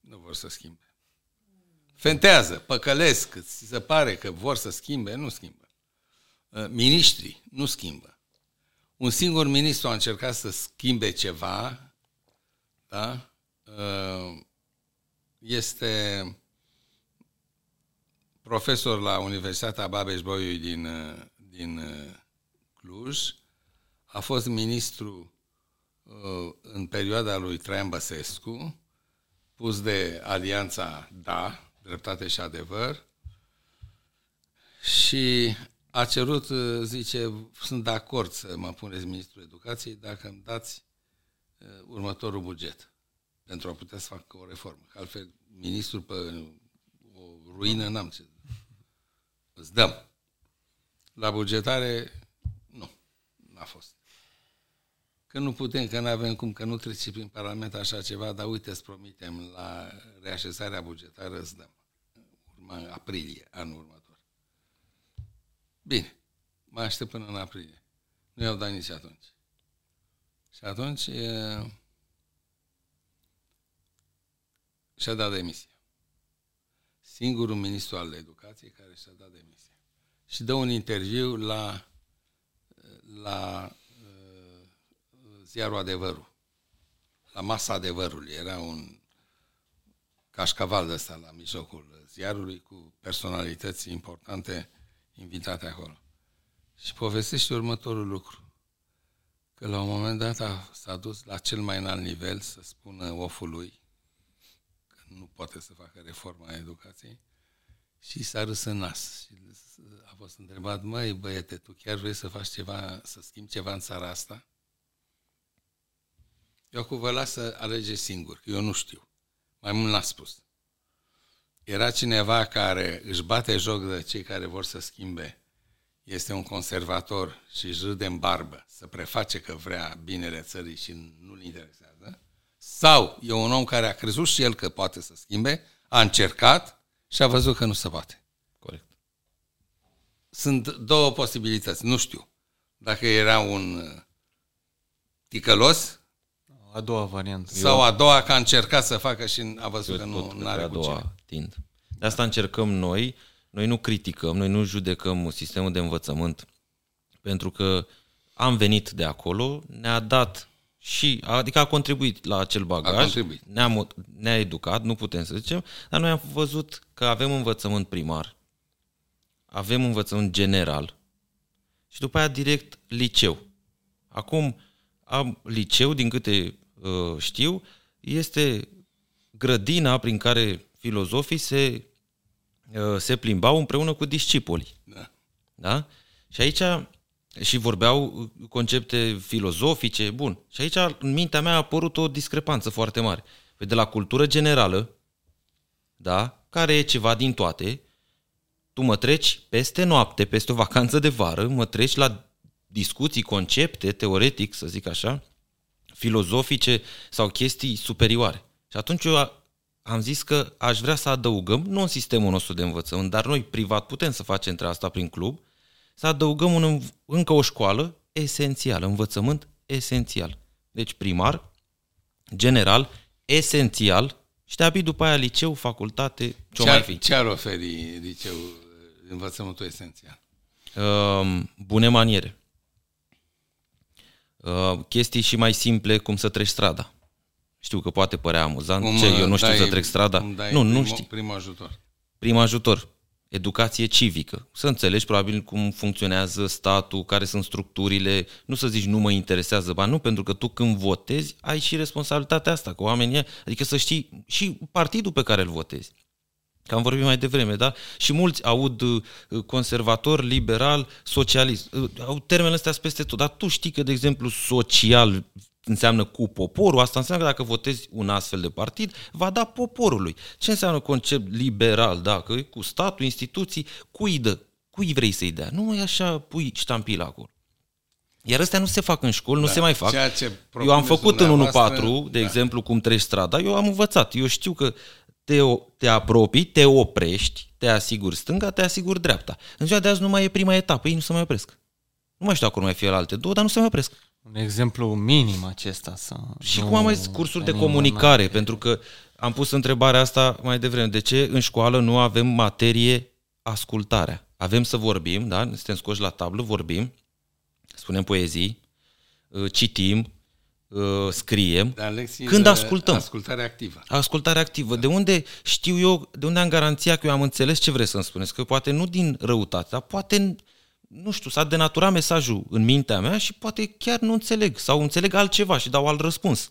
Speaker 2: Nu vor să schimbe. Fentează, păcălesc, ți se pare că vor să schimbe, nu schimbă. Uh, Ministrii nu schimbă. Un singur ministru a încercat să schimbe ceva, da? Uh, este profesor la Universitatea Babeș-Bolyai din, din Cluj, a fost ministru uh, în perioada lui Traian Băsescu, pus de alianța Da, Dreptate și Adevăr, și a cerut, uh, zice, sunt de acord să mă puneți ministrul educației dacă îmi dați uh, următorul buget pentru a putea să fac o reformă. Că altfel, ministrul pe o ruină n-am ce. Îți dăm. La bugetare, nu, n-a fost. Că nu putem, că nu avem cum, că nu trece prin Parlament așa ceva, dar uite, îți promitem, la reașezarea bugetară îți dăm. Urma aprilie, anul următor. Bine, mă aștept până în aprilie. Nu i-au dat nici atunci. Și atunci e... și-a dat demisia. Singurul ministru al educației care și-a dat demisia. Și dă un interviu la, la uh, ziarul Adevărul. La masa adevărului. Era un cașcaval de ăsta la mijlocul ziarului cu personalități importante invitate acolo. Și povestește următorul lucru. Că la un moment dat a, s-a dus la cel mai înalt nivel să spună ofului că nu poate să facă reforma educației și s-a râs în nas. Și a fost întrebat, măi băiete, tu chiar vrei să faci ceva, să schimbi ceva în țara asta? Eu cu vă las să alege singur, că eu nu știu. Mai mult n-a spus. Era cineva care își bate joc de cei care vor să schimbe, este un conservator și își râde în barbă să preface că vrea binele țării și nu-l interesează, sau e un om care a crezut și el că poate să schimbe, a încercat și a văzut că nu se poate.
Speaker 1: Corect.
Speaker 2: Sunt două posibilități, nu știu. Dacă era un uh, ticălos
Speaker 3: A doua variantă.
Speaker 2: sau a doua că a încercat să facă și a văzut că
Speaker 1: Eu
Speaker 2: nu
Speaker 1: tot cred
Speaker 2: are
Speaker 1: că a
Speaker 2: cu
Speaker 1: doua
Speaker 2: cine.
Speaker 1: tind. De asta încercăm noi, noi nu criticăm, noi nu judecăm sistemul de învățământ, pentru că am venit de acolo, ne-a dat și, adică a contribuit la acel bagaj,
Speaker 2: contribuit.
Speaker 1: ne-a, ne-a educat, nu putem să zicem, dar noi am văzut că avem învățământ primar, avem învățământ general și după aia direct liceu. Acum am liceu, din câte uh, știu, este grădina prin care filozofii se, uh, se plimbau împreună cu discipolii.
Speaker 2: Da.
Speaker 1: Da? Și aici și vorbeau concepte filozofice, bun. Și aici în mintea mea a apărut o discrepanță foarte mare. Păi de la cultură generală, da, care e ceva din toate, tu mă treci peste noapte, peste o vacanță de vară, mă treci la discuții, concepte, teoretic, să zic așa, filozofice sau chestii superioare. Și atunci eu a- am zis că aș vrea să adăugăm, nu în sistemul nostru de învățământ, dar noi privat putem să facem între asta prin club, să adăugăm un, înv- încă o școală esențială, învățământ esențial. Deci primar, general, esențial și de după aia liceu, facultate, ce-o
Speaker 2: Ce
Speaker 1: mai
Speaker 2: ar,
Speaker 1: fi.
Speaker 2: ce ar oferi liceu învățământul esențial?
Speaker 1: Uh, bune maniere. Uh, chestii și mai simple cum să treci strada. Știu că poate părea amuzant.
Speaker 2: Cum,
Speaker 1: Ce, eu nu știu
Speaker 2: dai-
Speaker 1: să trec strada?
Speaker 2: cum dai
Speaker 1: Nu, nu
Speaker 2: primul-
Speaker 1: știi.
Speaker 2: Primul ajutor.
Speaker 1: Prim ajutor. Educație civică. Să înțelegi probabil cum funcționează statul, care sunt structurile. Nu să zici nu mă interesează, ba nu, pentru că tu când votezi ai și responsabilitatea asta, că oamenii, adică să știi și partidul pe care îl votezi. Că am vorbit mai devreme, da? Și mulți aud uh, conservator, liberal, socialist. Uh, Au termenele astea peste tot. Dar tu știi că, de exemplu, social înseamnă cu poporul, asta înseamnă că dacă votezi un astfel de partid, va da poporului. Ce înseamnă concept liberal, da? Că e cu statul, instituții, cui dă? Cui vrei să-i dea? Nu e așa, pui ștampila acolo. Iar astea nu se fac în școli, nu se mai fac.
Speaker 2: Da. Ceea ce
Speaker 1: Eu am
Speaker 2: propuneți
Speaker 1: făcut în 1-4,
Speaker 2: dumneavoastră,
Speaker 1: de
Speaker 2: da.
Speaker 1: exemplu, cum treci strada, eu am învățat. Eu știu că te, o- te apropii, te oprești, te asiguri stânga, te asiguri dreapta. În ziua de azi nu mai e prima etapă, ei nu se mai opresc. Nu mai știu acum mai fie la alte două, dar nu se mai opresc.
Speaker 3: Un exemplu minim acesta. Să
Speaker 1: Și
Speaker 3: nu
Speaker 1: cum am mai zis, cursuri de
Speaker 3: venim
Speaker 1: comunicare,
Speaker 3: în-
Speaker 1: pentru că am pus întrebarea asta mai devreme. De ce în școală nu avem materie ascultarea? Avem să vorbim, da? Suntem scoși la tablă, vorbim, spunem poezii, uh, citim, uh, scriem.
Speaker 2: Dar lecții
Speaker 1: Când
Speaker 2: de
Speaker 1: ascultăm?
Speaker 2: Ascultare activă.
Speaker 1: Ascultare activă. De unde știu eu, de unde am garanția că eu am înțeles ce vreți să-mi spuneți? Că poate nu din răutate, dar poate nu știu, s-a denaturat mesajul în mintea mea și poate chiar nu înțeleg sau înțeleg altceva și dau alt răspuns.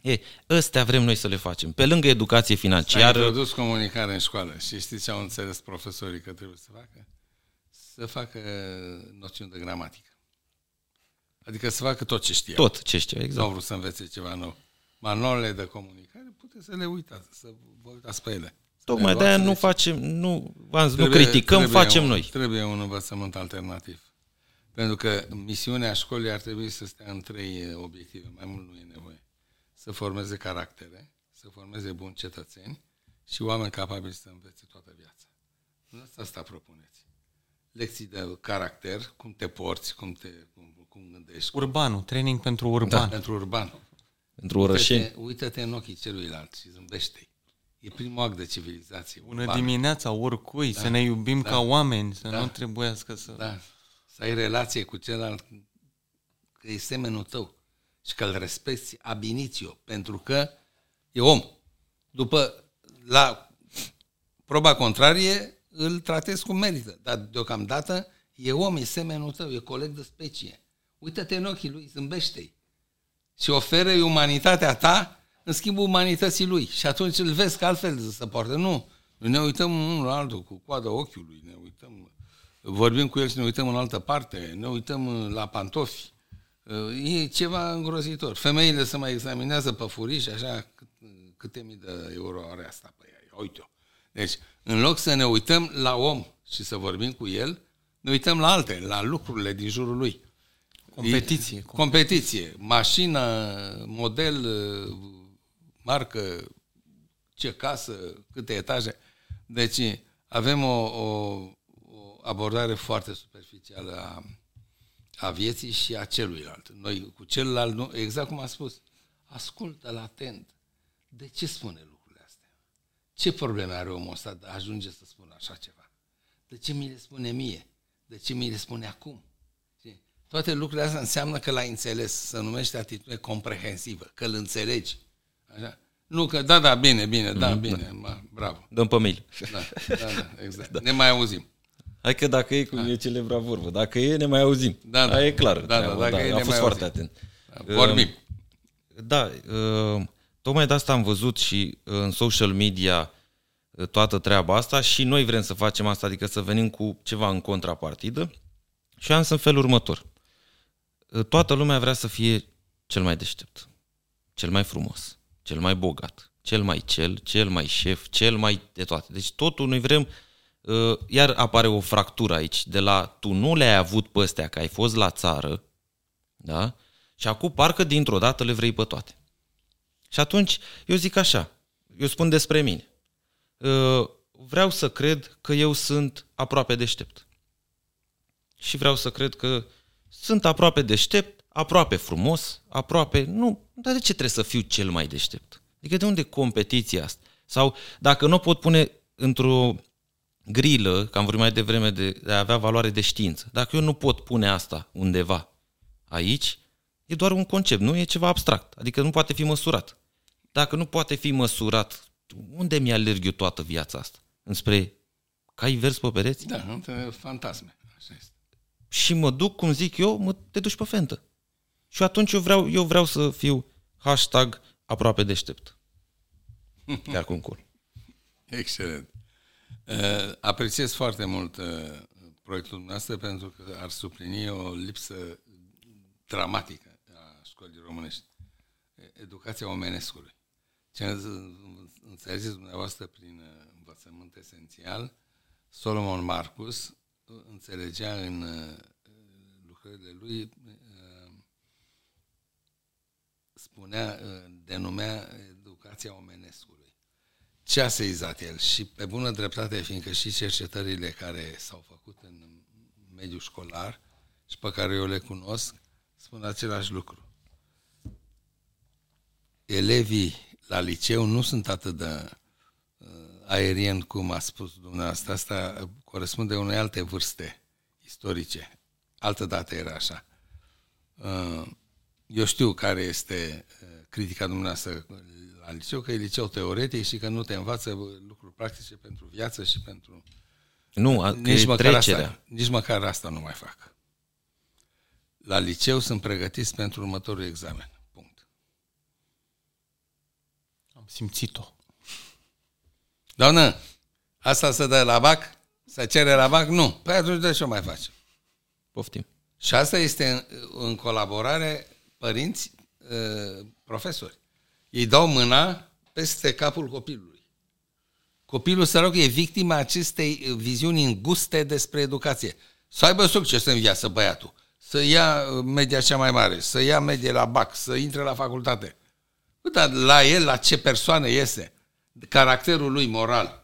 Speaker 1: E, ăstea vrem noi să le facem. Pe lângă educație financiară...
Speaker 2: S-a introdus comunicare în școală și știți ce au înțeles profesorii că trebuie să facă? Să facă noțiuni de gramatică. Adică să facă tot ce știa.
Speaker 1: Tot ce știa, exact.
Speaker 2: Nu au vrut să învețe ceva nou. Manualele de comunicare puteți să le uitați, să vă uitați pe ele.
Speaker 1: Tocmai de-aia nu facem, nu, nu criticăm,
Speaker 2: trebuie
Speaker 1: facem
Speaker 2: un,
Speaker 1: noi.
Speaker 2: Trebuie un învățământ alternativ. Pentru că misiunea școlii ar trebui să stea în trei obiective, mai mult nu e nevoie. Să formeze caractere, să formeze buni cetățeni și oameni capabili să învețe toată viața. Nu asta propuneți. Lekții de caracter, cum te porți, cum, te, cum, cum gândești.
Speaker 3: Urbanul, training pentru urban. Da,
Speaker 2: pentru urban.
Speaker 1: Pentru orășeni.
Speaker 2: Uită-te, uită-te în ochii celuilalt și zâmbește E primul act de civilizație.
Speaker 3: Bună urbană. dimineața oricui, da. să ne iubim da. ca oameni, să da. nu trebuiască să...
Speaker 2: Da. Să ai relație cu celălalt că e semenul tău și că îl respecti abinițio, pentru că e om. După, la proba contrarie, îl tratezi cum merită, dar deocamdată e om, e semenul tău, e coleg de specie. Uită-te în ochii lui, zâmbește-i și oferă umanitatea ta în schimbul umanității lui. Și atunci îl vezi că altfel se poartă. Nu. Noi ne uităm unul la altul cu coada ochiului, ne uităm, vorbim cu el și ne uităm în altă parte, ne uităm la pantofi. E ceva îngrozitor. Femeile se mai examinează pe furiș, așa, câte mii de euro are asta pe ea. Uite-o. Deci, în loc să ne uităm la om și să vorbim cu el, ne uităm la alte, la lucrurile din jurul lui.
Speaker 3: Competiție.
Speaker 2: Competiție. Mașină, model, marcă, ce casă, câte etaje. Deci avem o, o, o abordare foarte superficială a, a vieții și a celuilalt. Noi cu celălalt, nu, exact cum a spus, ascultă-l atent. De ce spune lucrurile astea? Ce probleme are omul ăsta de ajunge să spună așa ceva? De ce mi le spune mie? De ce mi le spune acum? Toate lucrurile astea înseamnă că l-ai înțeles, să numește atitudine comprehensivă, că îl înțelegi. Așa? Nu că, da, da, bine, bine, da, mm, bine, da. Ma, bravo.
Speaker 1: Dăm pe mail.
Speaker 2: Da, da, da, exact. Da. Ne mai auzim.
Speaker 1: Hai că dacă e, cum da. e celebra vorbă, dacă e, ne mai auzim.
Speaker 2: Da, da.
Speaker 1: Aia e clar.
Speaker 2: Da, da, dacă da, e,
Speaker 1: a fost foarte auzim. atent.
Speaker 2: Da, vorbim.
Speaker 1: Da, uh, tocmai de asta am văzut și în social media uh, toată treaba asta și noi vrem să facem asta, adică să venim cu ceva în contrapartidă și am să în felul următor. Uh, toată lumea vrea să fie cel mai deștept, cel mai frumos, cel mai bogat, cel mai cel, cel mai șef, cel mai de toate. Deci totul noi vrem, uh, iar apare o fractură aici, de la tu nu le-ai avut pe astea, că ai fost la țară, da? Și acum parcă dintr-o dată le vrei pe toate. Și atunci eu zic așa, eu spun despre mine. Uh, vreau să cred că eu sunt aproape deștept. Și vreau să cred că sunt aproape deștept aproape frumos, aproape... Nu, dar de ce trebuie să fiu cel mai deștept? Adică de unde competiția asta? Sau dacă nu pot pune într-o grilă, că am vorbit mai devreme de, de a avea valoare de știință, dacă eu nu pot pune asta undeva aici, e doar un concept, nu e ceva abstract. Adică nu poate fi măsurat. Dacă nu poate fi măsurat, unde mi-alerg eu toată viața asta? Înspre cai vers pe pereți?
Speaker 2: Da, între fantasme. Așa este.
Speaker 1: Și mă duc, cum zic eu, mă te duci pe fentă. Și atunci eu vreau, eu vreau să fiu hashtag aproape deștept. Chiar cu un cur.
Speaker 2: Excelent. Uh, apreciez foarte mult uh, proiectul dumneavoastră pentru că ar suplini o lipsă dramatică a școlii românești. Educația omenescului. Ce înțelegeți dumneavoastră prin uh, învățământ esențial, Solomon Marcus înțelegea în lucrările lui spunea, uh, denumea educația omenescului. Ce a seizat el? Și pe bună dreptate, fiindcă și cercetările care s-au făcut în mediul școlar și pe care eu le cunosc, spun același lucru. Elevii la liceu nu sunt atât de uh, aerien cum a spus dumneavoastră. Asta corespunde unei alte vârste istorice. Altă dată era așa. Uh, eu știu care este uh, critica dumneavoastră la liceu, că e liceu teoretic și că nu te învață lucruri practice pentru viață și pentru
Speaker 1: Nu, a,
Speaker 2: Nici
Speaker 1: e
Speaker 2: măcar,
Speaker 1: trecerea.
Speaker 2: asta, nici măcar asta nu mai fac. La liceu sunt pregătiți pentru următorul examen. Punct.
Speaker 3: Am simțit-o.
Speaker 2: Doamnă, asta se dă la BAC? Se cere la BAC? Nu. Păi atunci de ce o mai faci?
Speaker 1: Poftim.
Speaker 2: Și asta este în, în colaborare părinți, uh, profesori. Ei dau mâna peste capul copilului. Copilul sărac e victima acestei viziuni înguste despre educație. Să aibă succes în viață băiatul, să ia uh, media cea mai mare, să ia medie la BAC, să intre la facultate. Bă, Dar la el, la ce persoană este, caracterul lui moral, uh,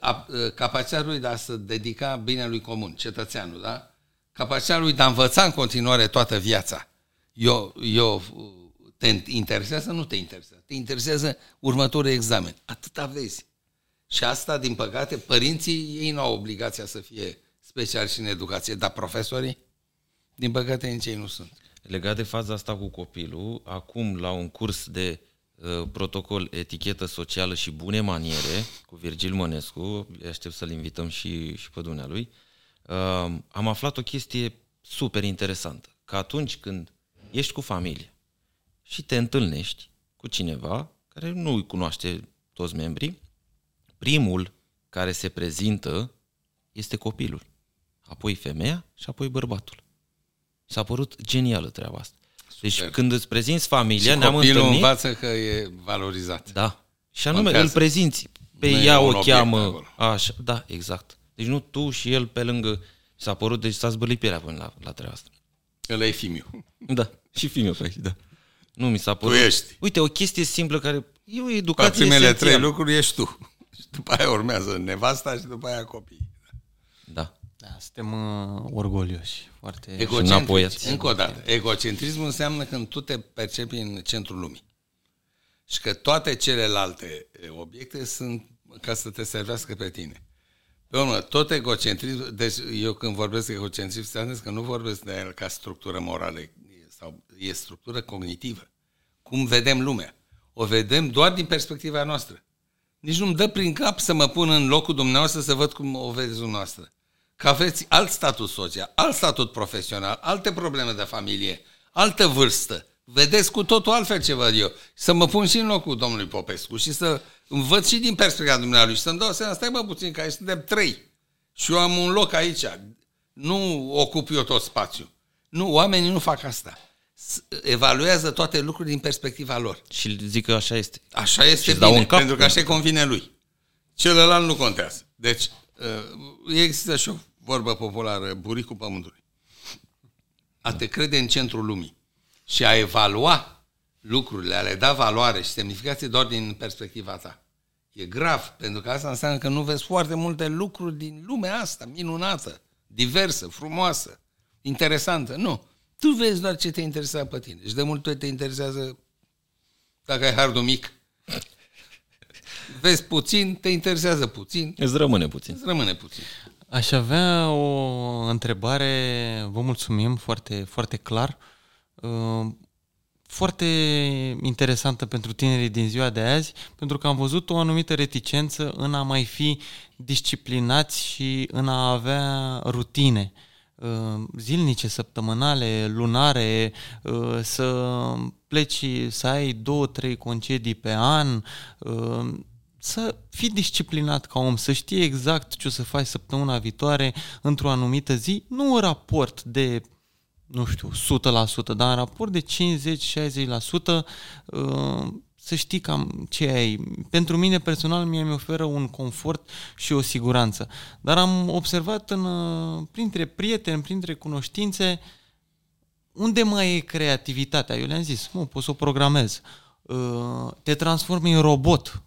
Speaker 2: a- uh, capacitatea lui de a se dedica binelui comun, cetățeanul, da? Capacitatea lui de a învăța în continuare toată viața. Eu, eu uh, te interesează? Nu te interesează. Te interesează următorul examen. Atât aveți. Și asta, din păcate, părinții, ei nu au obligația să fie specialiști în educație, dar profesorii, din păcate, nici ei nu sunt.
Speaker 1: Legat de faza asta cu copilul, acum la un curs de uh, protocol, etichetă socială și bune maniere cu Virgil Mănescu, aștept să-l invităm și, și pe dumnealui, uh, am aflat o chestie super interesantă. Că atunci când ești cu familie și te întâlnești cu cineva care nu îi cunoaște toți membrii, primul care se prezintă este copilul, apoi femeia și apoi bărbatul. S-a părut genială treaba asta. Deci
Speaker 2: Super.
Speaker 1: când îți prezinți familia,
Speaker 2: Și
Speaker 1: ne-am
Speaker 2: copilul
Speaker 1: întâlnit...
Speaker 2: învață că e valorizat.
Speaker 1: Da. Și anume,
Speaker 2: Contează.
Speaker 1: îl prezinți. Pe
Speaker 2: Nu e
Speaker 1: ea
Speaker 2: un
Speaker 1: o
Speaker 2: obiect
Speaker 1: cheamă...
Speaker 2: acolo.
Speaker 1: Așa, da, exact. Deci nu tu și el pe lângă... S-a părut, deci s-a zbălit pielea până la, la treaba asta.
Speaker 2: Ăla e fimiu.
Speaker 1: Da, și filmul pe aici, da. Nu mi s-a părut...
Speaker 2: ești.
Speaker 1: Uite, o chestie simplă care... E o
Speaker 2: Ca
Speaker 1: educație
Speaker 2: primele
Speaker 1: esențială.
Speaker 2: trei lucruri ești tu. Și după aia urmează nevasta și după aia copii.
Speaker 1: Da.
Speaker 3: Da, suntem uh, orgolioși. Foarte...
Speaker 2: Egocentrici.
Speaker 1: înapoiați.
Speaker 2: Încă o dată. Egocentrismul înseamnă când tu te percepi în centrul lumii. Și că toate celelalte e, obiecte sunt ca să te servească pe tine. Pe urmă, tot egocentrism, deci eu când vorbesc de egocentrism, înseamnă că nu vorbesc de el ca structură morală e- sau e structură cognitivă. Cum vedem lumea. O vedem doar din perspectiva noastră. Nici nu-mi dă prin cap să mă pun în locul dumneavoastră să văd cum o vedeți dumneavoastră. Că aveți alt statut social, alt statut profesional, alte probleme de familie, altă vârstă. Vedeți cu totul altfel ce văd eu. Să mă pun și în locul domnului Popescu și să învăț și din perspectiva dumnealui și să-mi dau seama, stai bă puțin, că aici suntem trei. Și eu am un loc aici. Nu ocup eu tot spațiul. Nu, oamenii nu fac asta. S- Evaluează toate lucrurile din perspectiva lor.
Speaker 1: Și zic că așa este.
Speaker 2: Așa este
Speaker 1: Și-ți dau
Speaker 2: bine,
Speaker 1: un cap
Speaker 2: pentru că așa convine lui. Celălalt nu contează. Deci, uh, există și o vorbă populară, buricul pământului. A te crede în centrul lumii și a evalua lucrurile, a le da valoare și semnificație doar din perspectiva ta. E grav, pentru că asta înseamnă că nu vezi foarte multe lucruri din lumea asta, minunată, diversă, frumoasă, interesantă. Nu. Tu vezi doar ce te interesează pe tine. Și de multe ori te interesează dacă ai hardul mic. Vezi puțin, te interesează puțin,
Speaker 1: Îți rămâne puțin.
Speaker 2: îți rămâne puțin.
Speaker 3: Aș avea o întrebare, vă mulțumim, foarte, foarte clar, uh, foarte interesantă pentru tinerii din ziua de azi, pentru că am văzut o anumită reticență în a mai fi disciplinați și în a avea rutine uh, zilnice, săptămânale, lunare, uh, să pleci, să ai două, trei concedii pe an, uh, să fii disciplinat ca om, să știi exact ce o să faci săptămâna viitoare într-o anumită zi, nu în raport de, nu știu, 100%, dar în raport de 50-60%, uh, să știi cam ce ai. Pentru mine personal mie mi oferă un confort și o siguranță. Dar am observat în, uh, printre prieteni, printre cunoștințe, unde mai e creativitatea? Eu le-am zis, mă, poți să o programez. Uh, Te transformi în robot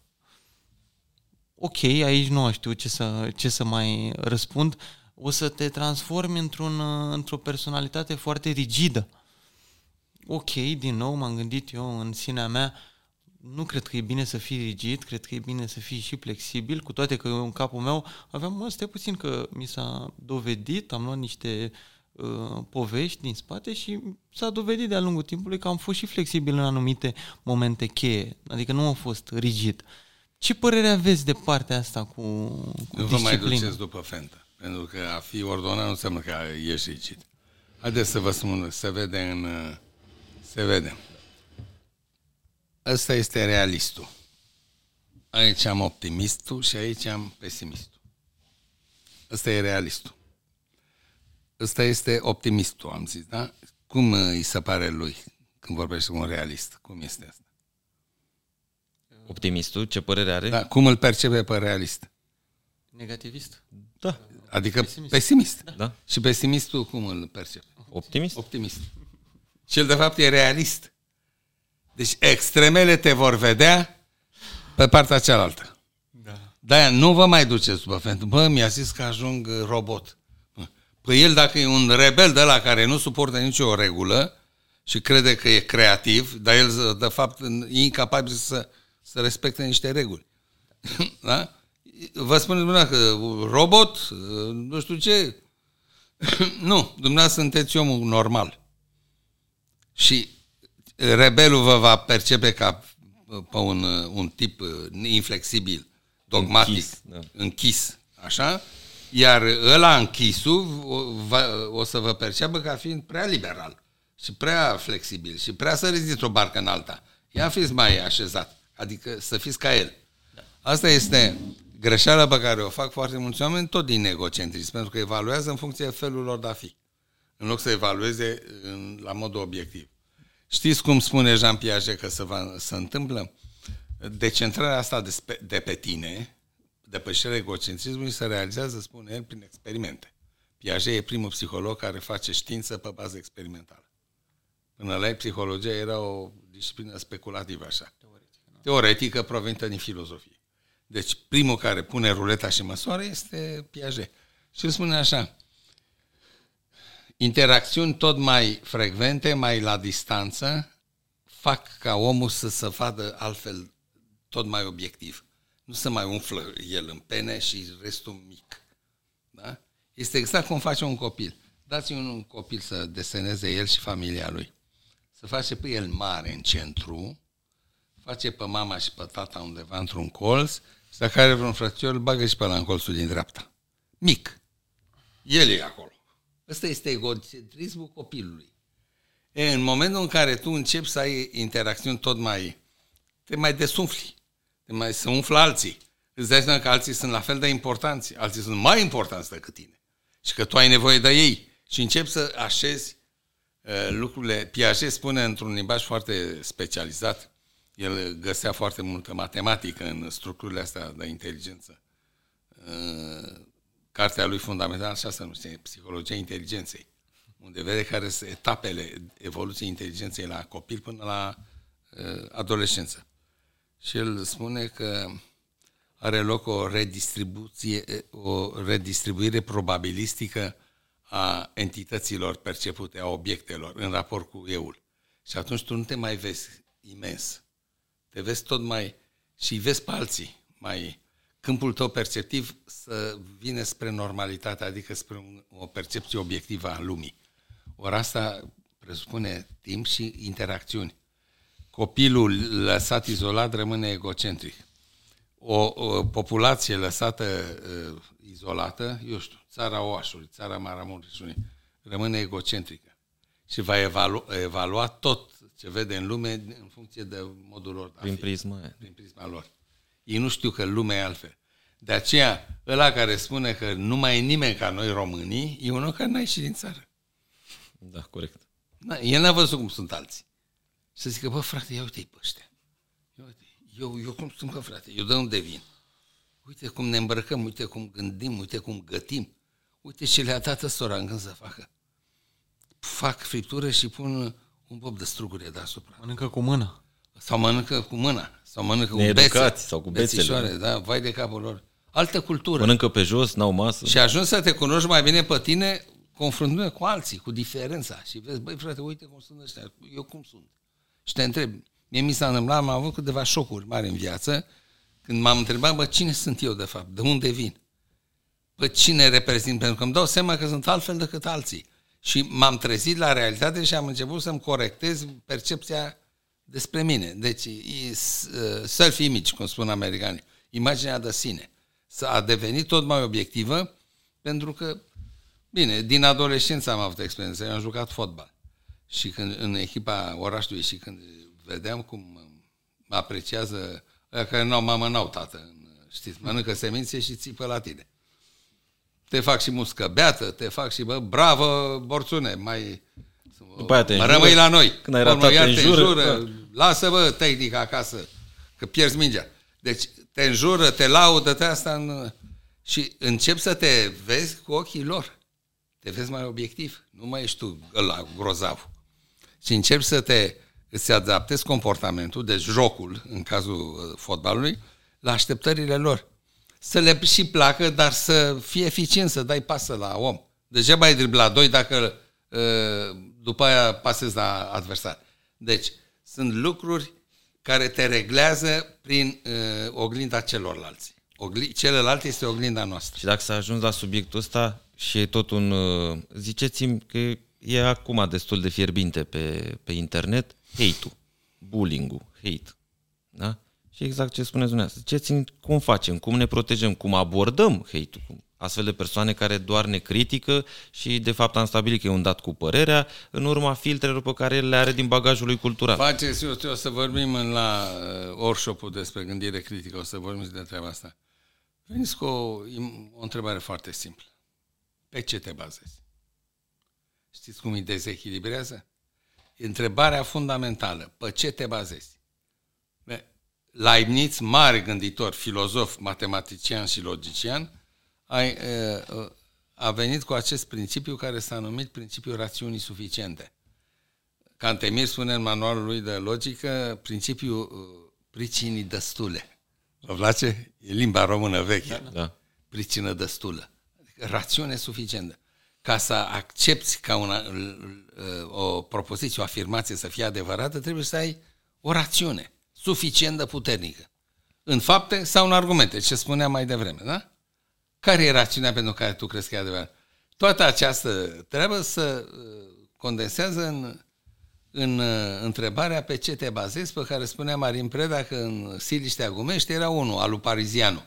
Speaker 3: ok, aici nu știu ce să, ce să mai răspund, o să te transformi într-un, într-o personalitate foarte rigidă. Ok, din nou m-am gândit eu în sinea mea, nu cred că e bine să fii rigid, cred că e bine să fii și flexibil, cu toate că eu în capul meu aveam, mă, stai puțin că mi s-a dovedit, am luat niște uh, povești din spate și s-a dovedit de-a lungul timpului că am fost și flexibil în anumite momente cheie, adică nu am fost rigid. Ce părere aveți de partea asta cu, cu
Speaker 2: Nu vă mai
Speaker 3: disciplină?
Speaker 2: duceți după fentă. Pentru că a fi ordonat nu înseamnă că ești rigid. Haideți să vă spun, se vede în... Se vede. Ăsta este realistul. Aici am optimistul și aici am pesimistul. Ăsta e realistul. Ăsta este optimistul, am zis, da? Cum îi se pare lui când vorbește cu un realist? Cum este asta?
Speaker 1: Optimistul, ce părere are?
Speaker 2: Da, cum îl percepe pe realist?
Speaker 3: Negativist?
Speaker 1: Da.
Speaker 2: Adică pesimist. pesimist.
Speaker 1: Da.
Speaker 2: Și pesimistul cum îl percepe?
Speaker 1: Optimist?
Speaker 2: Optimist. Și el de fapt e realist. Deci extremele te vor vedea pe partea cealaltă.
Speaker 3: Da.
Speaker 2: De-aia nu vă mai duceți după pentru Bă, mi-a zis că ajung robot. Păi el dacă e un rebel de la care nu suportă nicio regulă și crede că e creativ, dar el de fapt e incapabil să, să respecte niște reguli. da? Vă spuneți dumneavoastră că robot, nu știu ce, nu, dumneavoastră sunteți omul normal. Și rebelul vă va percepe ca pe un, un tip inflexibil, dogmatic, închis, da. închis așa? Iar ăla închisul va, o să vă perceapă ca fiind prea liberal și prea flexibil și prea să dintr-o barcă în alta. Ia fiți mai așezat, adică să fiți ca el. Asta este greșeala pe care o fac foarte mulți oameni, tot din egocentrism, pentru că evaluează în funcție de felul lor de a fi, în loc să evalueze în, la modul obiectiv. Știți cum spune Jean Piaget că se, va, se întâmplă? Decentrarea asta de, spe, de pe tine, depășirea egocentrismului, se realizează, spune el, prin experimente. Piaget e primul psiholog care face știință pe bază experimentală. Până la ei, psihologia era o disciplină speculativă, așa. Teoretică, Teoretică provenită din filozofie. Deci, primul care pune ruleta și măsoară este Piaget. Și el spune așa, interacțiuni tot mai frecvente, mai la distanță, fac ca omul să se vadă altfel tot mai obiectiv. Nu să mai umflă el în pene și restul mic. Da? Este exact cum face un copil. Dați un copil să deseneze el și familia lui. Să face pe el mare în centru, face pe mama și pe tata undeva într-un colț și dacă are vreun frățior, îl bagă și pe la în colțul din dreapta. Mic. El e acolo. Ăsta este egocentrismul copilului. E, în momentul în care tu începi să ai interacțiuni tot mai... te mai desumfli, te mai să umflă alții. Îți dai seama că alții sunt la fel de importanți, alții sunt mai importanți decât tine. Și că tu ai nevoie de ei. Și începi să așezi uh, lucrurile. Piaget spune într-un limbaj foarte specializat, el găsea foarte multă matematică în structurile astea de inteligență. Uh, cartea lui fundamentală, așa se numește, Psihologia Inteligenței, unde vede care sunt etapele evoluției inteligenței la copil până la uh, adolescență. Și el spune că are loc o redistribuție, o redistribuire probabilistică a entităților percepute, a obiectelor, în raport cu euul. Și atunci tu nu te mai vezi imens. Te vezi tot mai... și vezi pe alții mai câmpul tău perceptiv să vină spre normalitate, adică spre un, o percepție obiectivă a lumii. Ori asta presupune timp și interacțiuni. Copilul lăsat izolat rămâne egocentric. O, o populație lăsată uh, izolată, eu știu, țara Oașului, țara Maramureșului, rămâne egocentrică și va evalu, evalua tot ce vede în lume în funcție de modul lor.
Speaker 1: Prin prisma,
Speaker 2: prin prisma lor. Ei nu știu că lumea e altfel. De aceea, ăla care spune că nu mai e nimeni ca noi românii, e unul care n-a ieșit din țară.
Speaker 1: Da, corect.
Speaker 2: Da, el n-a văzut cum sunt alții. Și să zică, bă, frate, ia uite-i pe ăștia. Eu, eu cum sunt, bă, frate, eu de unde vin? Uite cum ne îmbrăcăm, uite cum gândim, uite cum gătim. Uite ce le-a dat ăstora în când să facă. Fac friptură și pun un bob de struguri deasupra.
Speaker 3: Mănâncă cu mâna.
Speaker 2: Sau mănâncă cu mâna. Sau mănâncă cu bețe.
Speaker 1: sau cu bețele.
Speaker 2: da, vai de capul lor. Altă cultură.
Speaker 1: Mănâncă pe jos, n-au masă.
Speaker 2: Și ajungi să te cunoști mai bine pe tine confruntându cu alții, cu diferența. Și vezi, băi frate, uite cum sunt ăștia, eu cum sunt. Și te întreb, mie mi s-a întâmplat, am avut câteva șocuri mari în viață, când m-am întrebat, bă, cine sunt eu de fapt, de unde vin? Bă, cine reprezint? Pentru că îmi dau seama că sunt altfel decât alții. Și m-am trezit la realitate și am început să-mi corectez percepția despre mine. Deci, self-image, cum spun americanii, imaginea de sine. A devenit tot mai obiectivă Pentru că, bine, din adolescență am avut experiență, eu am jucat fotbal. Și când în echipa orașului și când vedeam cum mă apreciază ăia care n-au mamă, n-au tată, știți, mănâncă semințe și țipă la tine. Te fac și muscă beată, te fac și, bă, bravo, borțune, mai...
Speaker 1: După aia te
Speaker 2: mă
Speaker 1: înjură.
Speaker 2: rămâi la noi.
Speaker 1: Când ai ratat,
Speaker 2: iar
Speaker 1: te
Speaker 2: te
Speaker 1: înjură.
Speaker 2: înjură,
Speaker 1: Da.
Speaker 2: lasă, bă, tehnica acasă, că pierzi mingea. Deci te înjură, te laudă, te asta în... și încep să te vezi cu ochii lor. Te vezi mai obiectiv. Nu mai ești tu ăla grozav. Și începi să te îți adaptezi comportamentul, deci jocul, în cazul uh, fotbalului, la așteptările lor. Să le și placă, dar să fie eficient, să dai pasă la om. Degeaba ai dribla doi dacă uh, după aia pasezi la adversar. Deci, sunt lucruri care te reglează prin uh, oglinda celorlalți. Ogli- celălalt este oglinda noastră.
Speaker 1: Și dacă s-a ajuns la subiectul ăsta și e tot un... uh, Ziceți-mi că e acum destul de fierbinte pe, pe internet hate-ul, bullying-ul, hate. Da? Și exact ce spuneți dumneavoastră. Ziceți-mi cum facem, cum ne protejăm, cum abordăm hate-ul. Cum- Astfel de persoane care doar ne critică și de fapt am stabilit că e un dat cu părerea în urma filtrelor pe care le are din bagajul lui cultural.
Speaker 2: Faceți, eu știu, o să vorbim în la uh, workshop-ul despre gândire critică, o să vorbim și de treaba asta. Veniți cu o, o întrebare foarte simplă. Pe ce te bazezi? Știți cum îi dezechilibrează? Întrebarea fundamentală. Pe ce te bazezi? Be, Leibniz, mare gânditor, filozof, matematician și logician, a, uh, a venit cu acest principiu care s-a numit principiul rațiunii suficiente. Cantemir spune în manualul lui de logică principiul uh, pricinii destule. Vă place? E limba română veche.
Speaker 1: Da.
Speaker 2: Pricină destulă. Adică rațiune suficientă. Ca să accepti ca una, uh, o propoziție, o afirmație să fie adevărată, trebuie să ai o rațiune suficient de puternică. În fapte sau în argumente, ce spuneam mai devreme, da? Care e rațiunea pentru care tu crezi că e adevărat? Toată această treabă să uh, condensează în, în uh, întrebarea pe ce te bazezi, pe care spunea Marin Preda că în Siliștea Gumești era unul, al lui Parizianu.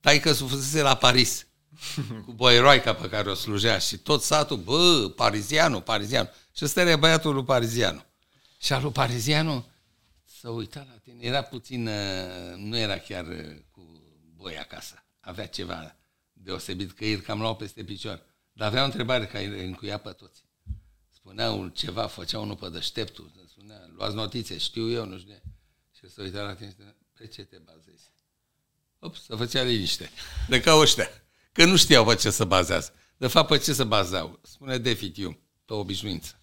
Speaker 2: Taică fusese la Paris, cu boieroaica pe care o slujea și tot satul, bă, Parizianu, Parizianu. Și ăsta era băiatul lui Parizianu. Și al lui Parizianu să uita la tine. Era puțin, uh, nu era chiar uh, cu boi acasă. Avea ceva deosebit, că îi cam luau peste picior. Dar avea o întrebare care îi încuia pe toți. Spuneau ceva, făcea unul pe deșteptul, spunea, luați notițe, știu eu, nu știu. de- Și să uita la tine și spunea, pe ce te bazezi? Ups, să făcea liniște. De ca ăștia. Că nu știau pe ce să bazează. De fapt, pe ce să bazau? Spune Defitiu, pe obișnuință.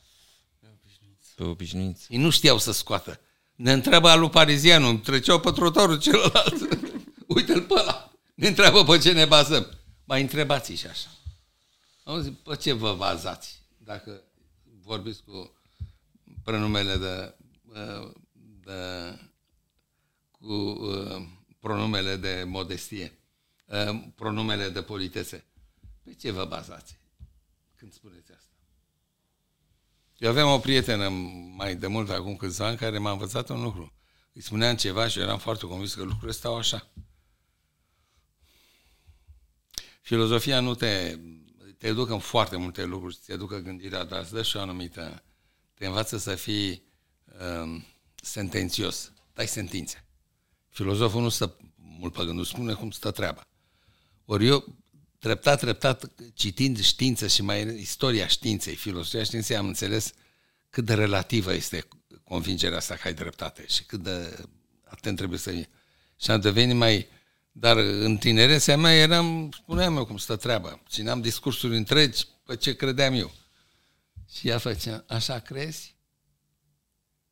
Speaker 1: Pe obișnuință.
Speaker 2: Ei nu știau să scoată. Ne întreabă alu parizianul, treceau pe trotuarul celălalt. Uite-l pe ăla. Ne întreabă pe ce ne bazăm. Mai întrebați și așa. Auzi, pe ce vă bazați? Dacă vorbiți cu prenumele de, uh, de cu uh, pronumele de modestie, uh, pronumele de politețe. Pe ce vă bazați când spuneți asta? Eu aveam o prietenă mai de mult, acum câțiva ani, care m-a învățat un lucru. Îi spuneam ceva și eu eram foarte convins că lucrurile stau așa. Filozofia nu te, te educă în foarte multe lucruri, te educă gândirea, dar îți dă și o anumită... Te învață să fii um, sentențios, dai sentințe. Filozoful nu stă mult pe gândul, spune cum stă treaba. Ori eu, treptat, treptat, citind știință și mai istoria științei, filosofia științei, am înțeles cât de relativă este convingerea asta că ai dreptate și cât de atent trebuie să fii. Și am devenit mai... Dar în tinerețea mea eram, spuneam eu cum stă treaba. Țineam discursuri întregi pe ce credeam eu. Și ea făcea, așa crezi?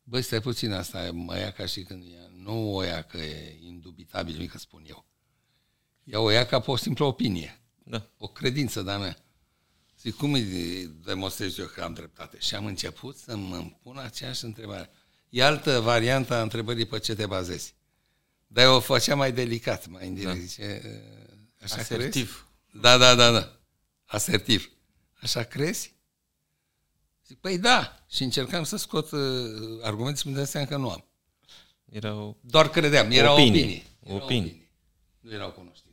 Speaker 2: Băi, stai puțin asta, mă ia ca și când ea, nu o ia că e indubitabil, mică spun eu. Ea o ia ca pe o simplă opinie,
Speaker 1: Da.
Speaker 2: o credință de-a mea. Zic, cum îi demonstrez eu că am dreptate? Și am început să mă pun aceeași întrebare. E altă variantă a întrebării pe ce te bazezi. Dar eu o făcea mai delicat, mai indirect. Da. Zice, așa
Speaker 3: Asertiv.
Speaker 2: Crezi? Da, da, da, da. Asertiv. Așa crezi? Zic, păi da. Și încercam să scot uh, argumente și mi dădeam seama că nu am.
Speaker 1: Era o...
Speaker 2: Doar credeam. Erau
Speaker 1: Opinii.
Speaker 2: opinii. Erau
Speaker 1: Opinii.
Speaker 2: Nu erau cunoștințe.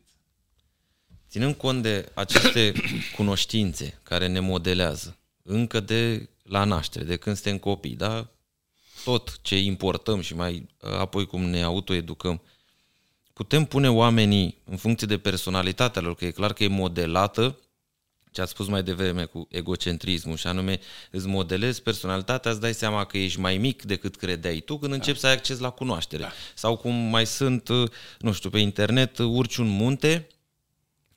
Speaker 1: Ținând cont de aceste cunoștințe care ne modelează încă de la naștere, de când suntem copii, da? tot ce importăm și mai apoi cum ne autoeducăm, putem pune oamenii în funcție de personalitatea lor, că e clar că e modelată, ce ați spus mai devreme cu egocentrismul și anume îți modelezi personalitatea, îți dai seama că ești mai mic decât credeai tu când începi da. să ai acces la cunoaștere. Da. Sau cum mai sunt, nu știu, pe internet, urci un munte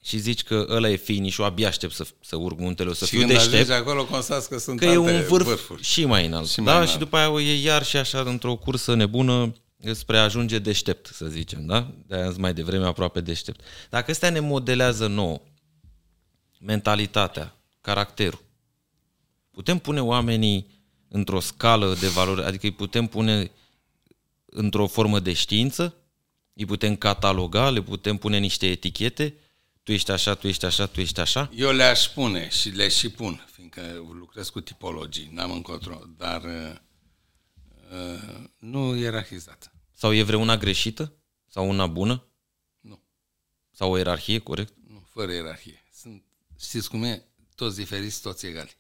Speaker 1: și zici că ăla e finish abia aștept să, să urc muntele, o să
Speaker 2: și
Speaker 1: fiu deștept.
Speaker 2: acolo, constați că sunt
Speaker 1: că e un vârf
Speaker 2: vârfuri.
Speaker 1: și mai înalt.
Speaker 2: Și mai
Speaker 1: da?
Speaker 2: înalt.
Speaker 1: Și după aia e iar și așa într-o cursă nebună spre a ajunge deștept, să zicem, da? De-aia mai devreme aproape deștept. Dacă astea ne modelează nouă mentalitatea, caracterul, putem pune oamenii într-o scală de valori, adică îi putem pune într-o formă de știință, îi putem cataloga, le putem pune niște etichete, tu ești așa, tu ești așa, tu ești așa?
Speaker 2: Eu le-aș spune și le și pun, fiindcă lucrez cu tipologii, n-am încotro, dar uh, uh, nu ierarhizată.
Speaker 1: Sau e vreuna greșită? Sau una bună?
Speaker 2: Nu.
Speaker 1: Sau o ierarhie, corect?
Speaker 2: Nu, fără ierarhie. Sunt, știți cum e? Toți diferiți, toți egali.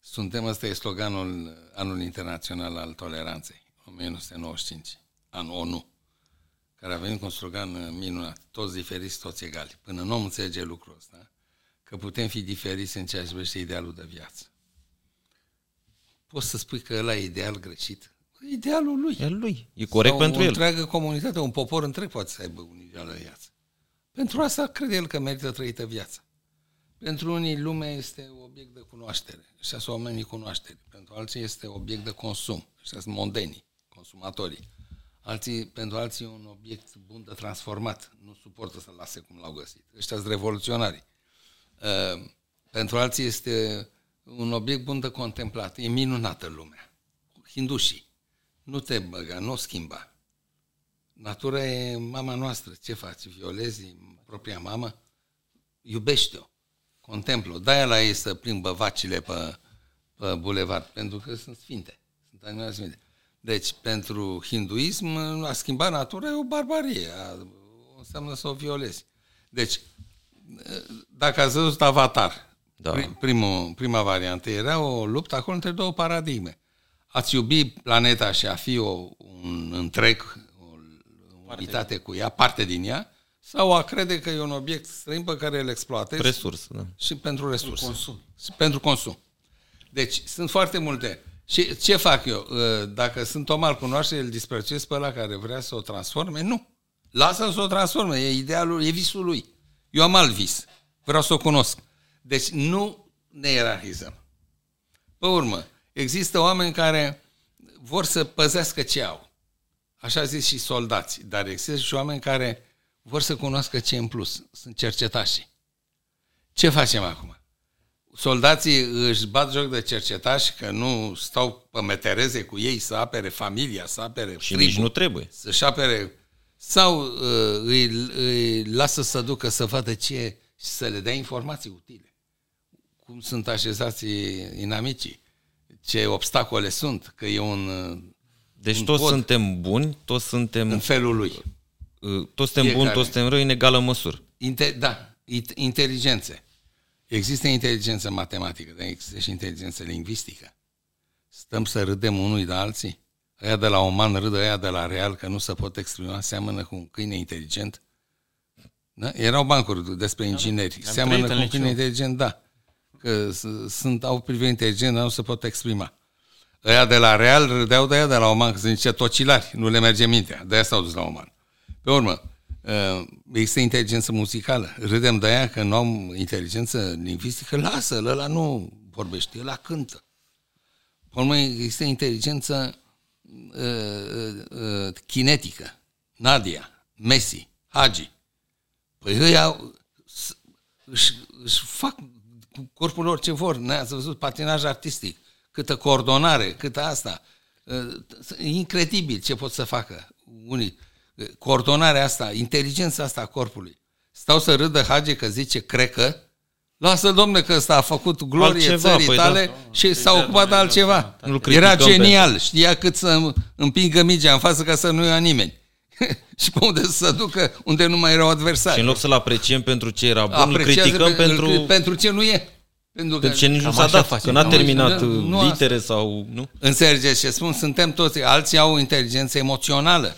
Speaker 2: Suntem, ăsta e sloganul anul internațional al toleranței, 1995, an ONU, care a venit cu un slogan minunat, toți diferiți, toți egali. Până nu om înțelege lucrul ăsta, că putem fi diferiți în ceea ce privește idealul de viață. Poți să spui că ăla e ideal greșit? Idealul lui.
Speaker 1: E al lui. E corect
Speaker 2: Sau
Speaker 1: pentru
Speaker 2: o
Speaker 1: el.
Speaker 2: întreagă comunitate, un popor întreg poate să aibă un ideal de viață. Pentru asta crede el că merită trăită viața. Pentru unii lumea este obiect de cunoaștere, ăștia sunt oamenii cunoaștere. Pentru alții este obiect de consum, ăștia sunt mondenii, consumatorii. Alții, pentru alții e un obiect bun de transformat, nu suportă să-l lase cum l-au găsit. Ăștia sunt revoluționari. Uh, pentru alții este un obiect bun de contemplat, e minunată lumea. Hindușii, nu te băga, nu o schimba. Natura e mama noastră, ce faci? Violezi propria mamă? Iubește-o, contemplă-o. De-aia la ei să plimbă vacile pe, pe bulevard, pentru că sunt sfinte, sunt animale sfinte. Deci, pentru hinduism, a schimba natura e o barbarie, a, înseamnă să o violezi. Deci, dacă ați văzut Avatar,
Speaker 1: Da.
Speaker 2: da. primul, prima variantă, era o luptă acolo între două paradigme. Ați iubi planeta și a fi o, un întreg, o unitate cu ea, parte din ea, sau a crede că e un obiect străin pe care îl exploatezi
Speaker 1: Resursă, da.
Speaker 2: și pentru resurse.
Speaker 3: consum.
Speaker 2: Și pentru consum. Deci, sunt foarte multe. Și ce fac eu? Uh, Dacă sunt om al cunoașterii, îl disprețuiesc pe ăla care vrea să o transforme? Nu. Lasă-l să o transforme. E idealul, e visul lui. Eu am alt vis. Vreau să o cunosc. Deci nu ne ierarhizăm. Pe urmă, există oameni care vor să păzească ce au. Așa zis și soldați. Dar există și oameni care vor să cunoască ce e în plus. Sunt cercetași. Ce facem acum? Soldații își bat joc de cercetași că nu stau pe metereze cu ei să apere familia, să apere
Speaker 1: Și
Speaker 2: tribul,
Speaker 1: nici nu trebuie.
Speaker 2: să-și apere sau uh, îi, îi lasă să ducă să vadă ce și să le dea informații utile. Cum sunt așezați inamicii, ce obstacole sunt, că e un uh,
Speaker 1: Deci
Speaker 2: un
Speaker 1: toți
Speaker 2: pod
Speaker 1: suntem buni, toți suntem,
Speaker 2: în felul lui.
Speaker 1: uh, toți suntem buni,
Speaker 2: Fiecare.
Speaker 1: toți suntem răi în egală măsură.
Speaker 2: Inte- da, it- inteligențe. Există inteligență matematică, dar există și inteligență lingvistică. Stăm să râdem unui de alții? Aia de la Oman râdă aia de la Real că nu se pot exprima, seamănă cu un câine inteligent. Da? Erau bancuri despre ingineri.
Speaker 3: Am
Speaker 2: Seamănă
Speaker 3: trăit
Speaker 2: cu
Speaker 3: în
Speaker 2: un câine
Speaker 3: liceu.
Speaker 2: inteligent, da. Că s- sunt, au privire inteligent, dar nu se pot exprima. Aia de la Real râdeau de aia de la Oman, că sunt niște tocilari, nu le merge mintea. De aia s-au dus la Oman. Pe urmă, uh, există inteligență muzicală. Râdem de aia că nu am inteligență lingvistică. Lasă-l, ăla nu vorbește, ăla cântă. Pe urmă, există inteligență uh, uh, kinetică. Nadia, Messi, Hagi. Păi ăia s- își, își fac cu corpul lor ce vor. Ne-ați văzut patinaj artistic, câtă coordonare, câtă asta. Uh, E incredibil ce pot să facă unii. Uh, Coordonarea asta, inteligența asta a corpului. Stau să râdă Hage că zice crecă, lasă domne că ăsta a făcut glorie
Speaker 1: Altceva,
Speaker 2: țării
Speaker 1: păi da.
Speaker 2: tale și s-a ocupat de altceva.
Speaker 1: Nu-l
Speaker 2: Era
Speaker 1: criticăm
Speaker 2: genial, știa cât să împingă mingea în față ca să nu ia nimeni. și pe unde să se ducă unde nu mai erau adversari.
Speaker 1: Și în loc să-l apreciem pentru ce era bun, îl criticăm
Speaker 2: pe,
Speaker 1: pentru...
Speaker 2: pentru ce nu e.
Speaker 1: Pentru, pentru ce nici nu s-a dat, face. că n-a terminat nu, nu litere asta. sau... Nu?
Speaker 2: Înțelegeți ce spun? Suntem toți, alții au inteligență emoțională.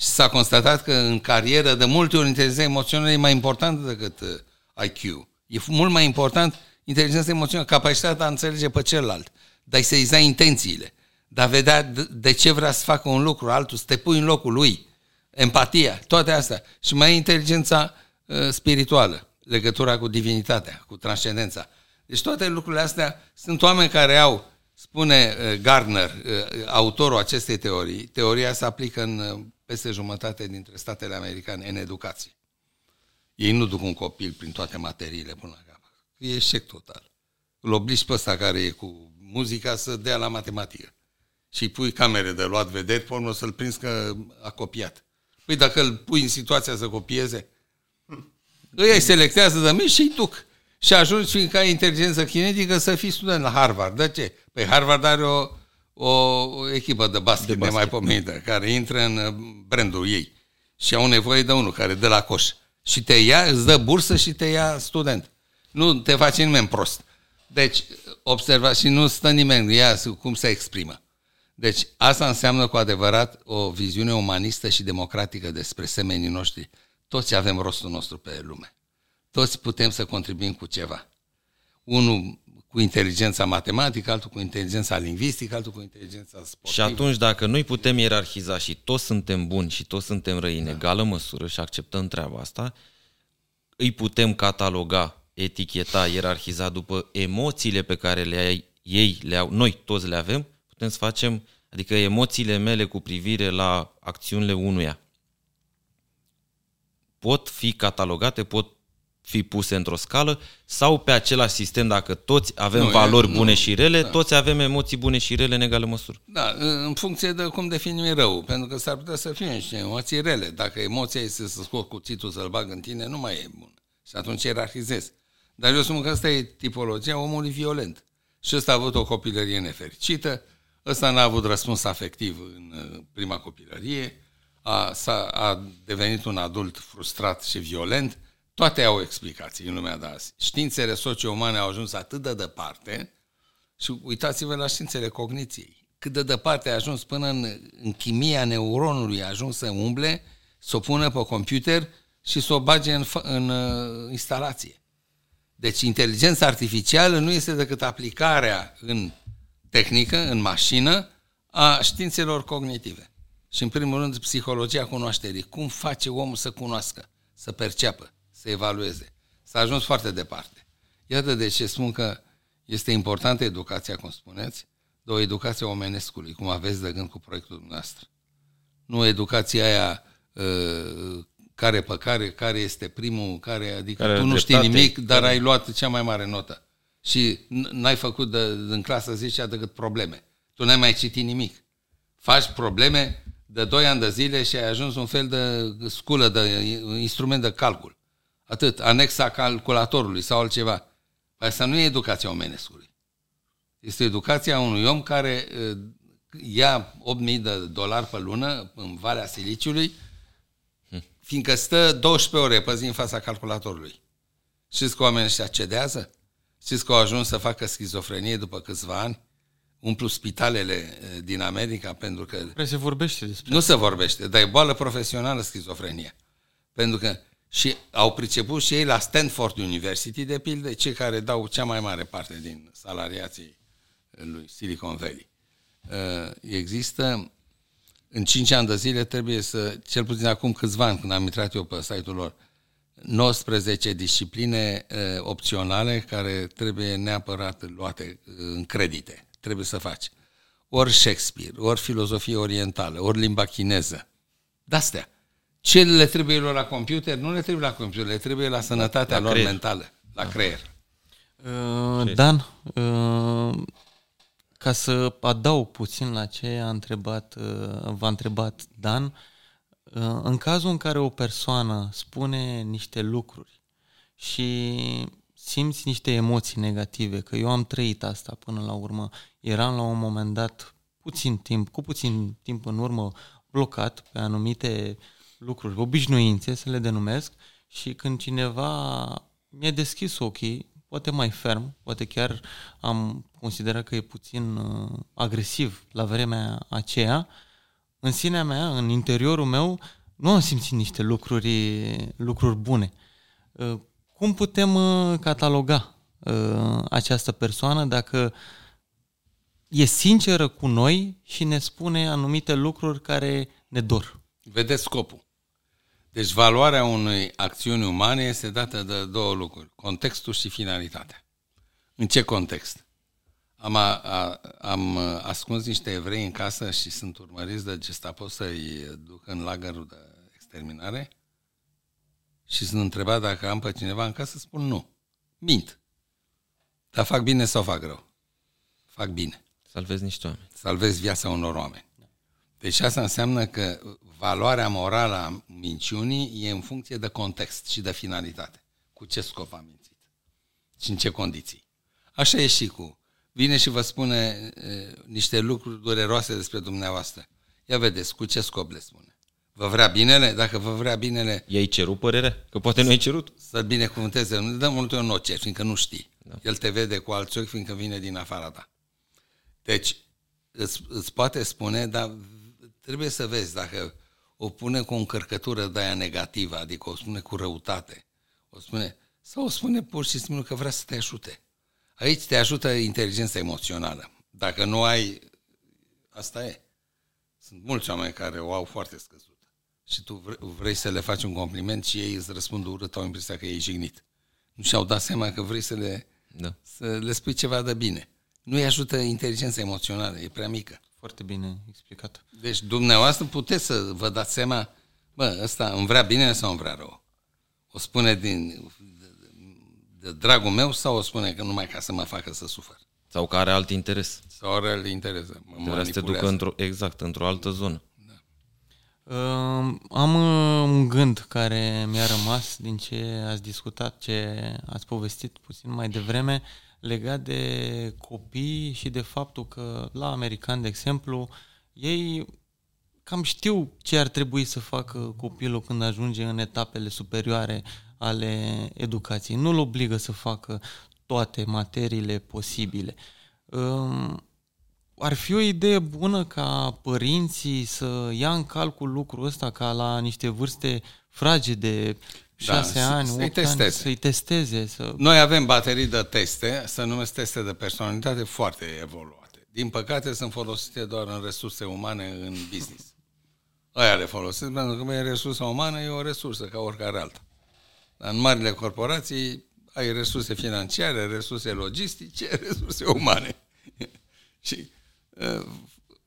Speaker 2: Și s-a constatat că în carieră, de multe ori, inteligența emoțională e mai importantă decât uh, IQ. E mult mai important inteligența emoțională, capacitatea de a înțelege pe celălalt, dar să-i dai intențiile, dar vedea de ce vrea să facă un lucru, altul, să te pui în locul lui, empatia, toate astea. Și mai inteligența uh, spirituală, legătura cu divinitatea, cu transcendența. Deci toate lucrurile astea sunt oameni care au, spune uh, Gardner, uh, autorul acestei teorii, teoria se aplică în uh, peste jumătate dintre statele americane în educație. Ei nu duc un copil prin toate materiile până la capăt. E eșec total. Îl obligi pe ăsta care e cu muzica să dea la matematică. Și îi pui camere de luat vederi, pe urmă să-l prinzi că a copiat. Păi dacă îl pui în situația să copieze, îi selectează de mici și îi duc. Și ajungi, fiindcă ai inteligență kinetică, să fii student la Harvard. De ce? Păi Harvard are o, o echipă de basket, de basket. pomenită, care intră în uh, brandul ei. Și au nevoie de unul care dă la coș. Și te ia, îți dă bursă și te ia student. Nu te face nimeni prost. Deci, observați și nu stă nimeni, ia cum se exprimă. Deci, asta înseamnă cu adevărat o viziune umanistă și democratică despre semenii noștri. Toți avem rostul nostru pe lume. Toți putem să contribuim cu ceva. Unul cu inteligența matematică, altul cu inteligența lingvistică, altul cu inteligența sportivă.
Speaker 1: Și atunci, dacă noi putem ierarhiza și toți suntem buni și toți suntem răi în da. egală măsură și acceptăm treaba asta, îi putem cataloga, eticheta, ierarhiza după emoțiile pe care le ai, ei le au, noi toți le avem, putem să facem, adică emoțiile mele cu privire la acțiunile unuia pot fi catalogate, pot fi puse într-o scală sau pe același sistem, dacă toți avem nu, valori e, bune nu, și rele, da. toți avem emoții bune și rele în egală măsură.
Speaker 2: Da, în funcție de cum definim rău, pentru că s-ar putea să fie niște emoții rele. Dacă emoția este să scot cuțitul să-l bag în tine, nu mai e bun. Și atunci ierarhizez. Dar eu spun că asta e tipologia omului violent. Și ăsta a avut o copilărie nefericită, ăsta n-a avut răspuns afectiv în uh, prima copilărie, a, a a devenit un adult frustrat și violent, toate au explicații în lumea de azi. Științele socio-umane au ajuns atât de departe și uitați-vă la științele cogniției. Cât de departe a ajuns până în, în chimia neuronului, a ajuns să umble, să o pună pe computer și să o bage în, în uh, instalație. Deci inteligența artificială nu este decât aplicarea în tehnică, în mașină, a științelor cognitive. Și în primul rând psihologia cunoașterii. Cum face omul să cunoască, să perceapă să evalueze. S-a ajuns foarte departe. Iată de ce spun că este importantă educația, cum spuneți, de o educație omenescului, cum aveți de gând cu proiectul dumneavoastră. Nu educația aia uh, care pe care, care este primul, care, adică care tu nu știi nimic, dar care... ai luat cea mai mare notă. Și n-ai făcut de, în clasă 10 decât probleme. Tu n-ai mai citit nimic. Faci probleme de 2 ani de zile și ai ajuns un fel de sculă, de instrument de calcul. Atât, anexa calculatorului sau altceva. Păi asta nu e educația omenescului. Este educația unui om care uh, ia 8.000 de dolari pe lună în Valea Siliciului, fiindcă stă 12 ore pe zi în fața calculatorului. Știți că oamenii ăștia cedează? Știți că au ajuns să facă schizofrenie după câțiva ani? Umplu spitalele uh, din America pentru că...
Speaker 3: Nu se vorbește despre
Speaker 2: Nu se vorbește, dar e boală profesională schizofrenia. Pentru că și au priceput și ei la Stanford University, de pildă, cei care dau cea mai mare parte din salariații lui Silicon Valley. Uh, există, în 5 ani de zile trebuie să, cel puțin acum câțiva ani, când am intrat eu pe site-ul lor, 19 discipline uh, opționale care trebuie neapărat luate uh, în credite. Trebuie să faci. Ori Shakespeare, ori filozofie orientală, ori limba chineză. De-astea ce le trebuie lor la computer? Nu le trebuie la computer, le trebuie la sănătatea la lor creier. mentală, la creier.
Speaker 3: Uh, Dan, uh, ca să adaug puțin la ce a întrebat, uh, v-a întrebat Dan, uh, în cazul în care o persoană spune niște lucruri și simți niște emoții negative, că eu am trăit asta până la urmă, eram la un moment dat puțin timp, cu puțin timp în urmă, blocat pe anumite uh, lucruri, obișnuințe, să le denumesc, și când cineva mi-a deschis ochii, poate mai ferm, poate chiar am considerat că e puțin uh, agresiv la vremea aceea, în sinea mea, în interiorul meu, nu am simțit niște lucruri, lucruri bune. Uh, cum putem uh, cataloga uh, această persoană dacă e sinceră cu noi și ne spune anumite lucruri care ne dor?
Speaker 2: Vedeți scopul. Deci valoarea unei acțiuni umane este dată de două lucruri, contextul și finalitatea. În ce context? Am, a, a, am ascuns niște evrei în casă și sunt urmăriți de gestapo să-i duc în lagărul de exterminare și sunt întrebat dacă am pe cineva în casă, spun nu. Mint. Dar fac bine sau fac rău? Fac bine.
Speaker 1: Salvezi niște oameni.
Speaker 2: Salvezi viața unor oameni. Deci asta înseamnă că valoarea morală a minciunii e în funcție de context și de finalitate. Cu ce scop am mințit? Și în ce condiții? Așa e și cu. Vine și vă spune e, niște lucruri dureroase despre dumneavoastră. Ia vedeți, cu ce scop le spune? Vă vrea binele? Dacă vă vrea binele...
Speaker 1: I-ai cerut părere? Că poate nu ai cerut.
Speaker 2: Să-l binecuvânteze. Nu dă multe ori noce, fiindcă nu știi. Da. El te vede cu alți ochi, fiindcă vine din afara ta. Deci, îți, îți poate spune, dar trebuie să vezi dacă o pune cu o încărcătură de aia negativă, adică o spune cu răutate, o spune, sau o spune pur și simplu că vrea să te ajute. Aici te ajută inteligența emoțională. Dacă nu ai, asta e. Sunt mulți oameni care o au foarte scăzut și tu vrei să le faci un compliment și ei îți răspund urât, au impresia că e jignit. Nu și-au dat seama că vrei să le, da. să le spui ceva de bine. Nu-i ajută inteligența emoțională, e prea mică.
Speaker 3: Foarte bine explicat.
Speaker 2: Deci dumneavoastră puteți să vă dați seama, bă, ăsta îmi vrea bine sau îmi vrea rău? O spune din de, de dragul meu sau o spune că numai ca să mă facă să sufăr?
Speaker 1: Sau că are alt interes.
Speaker 2: Sau are alt interes.
Speaker 1: Mă vrea să te ducă într-o, exact, într-o altă zonă.
Speaker 3: Uh, am uh, un gând care mi-a rămas din ce ați discutat, ce ați povestit puțin mai devreme, legat de copii și de faptul că la americani, de exemplu, ei cam știu ce ar trebui să facă copilul când ajunge în etapele superioare ale educației. Nu-l obligă să facă toate materiile posibile. Uh, ar fi o idee bună ca părinții să ia în calcul lucrul ăsta ca la niște vârste fragede, șase da, ani, să-i testeze. ani, să-i testeze. Să...
Speaker 2: Noi avem baterii de teste, să numesc teste de personalitate foarte evoluate. Din păcate sunt folosite doar în resurse umane în business. Aia le folosesc pentru că e resursa umană, e o resursă ca oricare alta. Dar în marile corporații ai resurse financiare, resurse logistice, resurse umane. Și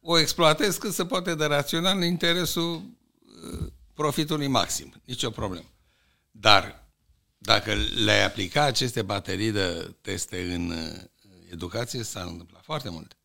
Speaker 2: o exploatez cât se poate de rațional în interesul uh, profitului maxim. Nici o problemă. Dar dacă le-ai aplica aceste baterii de teste în uh, educație, s-ar întâmpla foarte mult.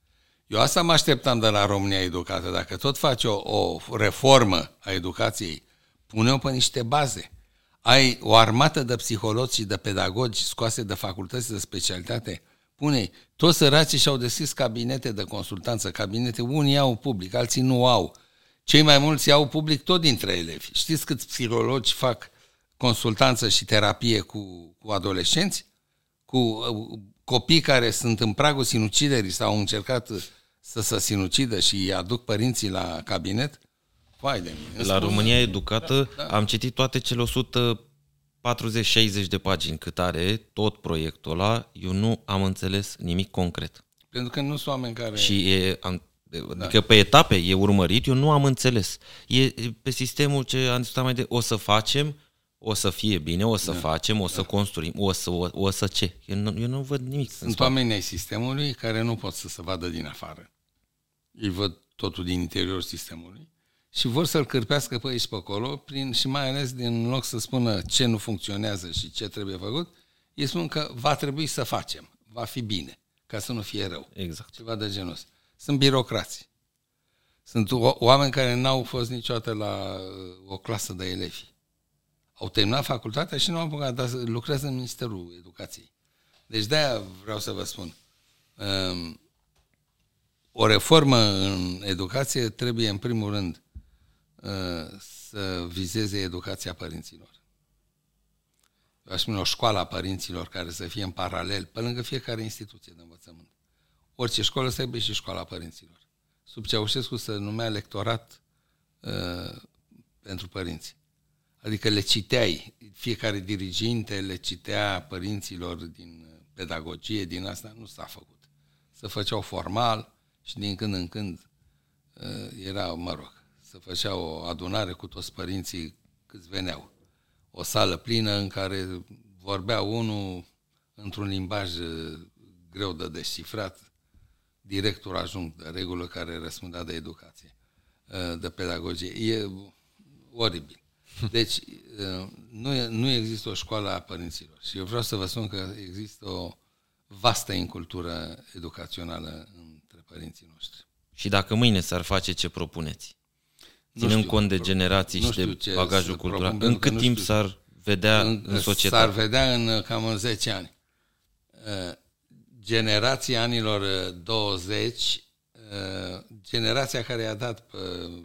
Speaker 2: Eu asta mă așteptam de la România Educată. Dacă tot faci o, o reformă a educației, pune-o pe niște baze. Ai o armată de psihologi și de pedagogi scoase de facultăți de specialitate Pune, toți săracii și-au deschis cabinete de consultanță, cabinete, unii au public, alții nu au. Cei mai mulți au public tot dintre elevi. Știți câți psihologi fac consultanță și terapie cu, cu adolescenți? Cu uh, copii care sunt în pragul sinuciderii sau au încercat să se sinucidă și îi aduc părinții la cabinet? Vai de mine.
Speaker 1: La România Educată da, da. am citit toate cele 100 40-60 de pagini cât are tot proiectul ăla, eu nu am înțeles nimic concret.
Speaker 2: Pentru că nu sunt oameni care...
Speaker 1: Și e, am, adică da. pe etape e urmărit, eu nu am înțeles. E pe sistemul ce am discutat mai de, o să facem, o să fie bine, o să da. facem, o să da. construim, o să, o, o să ce? Eu nu, eu nu văd nimic.
Speaker 2: Sunt oameni ai sistemului care nu pot să se vadă din afară. Ei văd totul din interiorul sistemului și vor să-l cârpească pe aici pe acolo, prin, și mai ales din loc să spună ce nu funcționează și ce trebuie făcut, ei spun că va trebui să facem, va fi bine, ca să nu fie rău.
Speaker 1: Exact.
Speaker 2: Ceva de genul ăsta. Sunt birocrați. Sunt oameni care n-au fost niciodată la uh, o clasă de elevi. Au terminat facultatea și nu au apucat, dar lucrează în Ministerul Educației. Deci de-aia vreau să vă spun. Um, o reformă în educație trebuie, în primul rând, uh, să vizeze educația părinților. Aș spune o școală a părinților care să fie în paralel, pe lângă fiecare instituție de învățământ. Orice școală să aibă și școala părinților. Sub Ceaușescu se numea lectorat uh, pentru părinți. Adică le citeai, fiecare diriginte le citea părinților din pedagogie, din asta nu s-a făcut. Se făceau formal și din când în când uh, era, mă rog, se făcea o adunare cu toți părinții câți veneau. O sală plină în care vorbea unul într-un limbaj uh, greu de descifrat, director ajung de regulă care răspundea de educație, uh, de pedagogie. E oribil. Deci, uh, nu, nu există o școală a părinților. Și eu vreau să vă spun că există o vastă incultură educațională între părinții noștri.
Speaker 1: Și dacă mâine s-ar face ce propuneți? Ținând știu, cont de generații și de bagajul cultural, în cât timp știu. s-ar vedea în, în societate?
Speaker 2: S-ar vedea în cam în 10 ani. Uh, generația anilor 20, uh, generația care i-a dat pe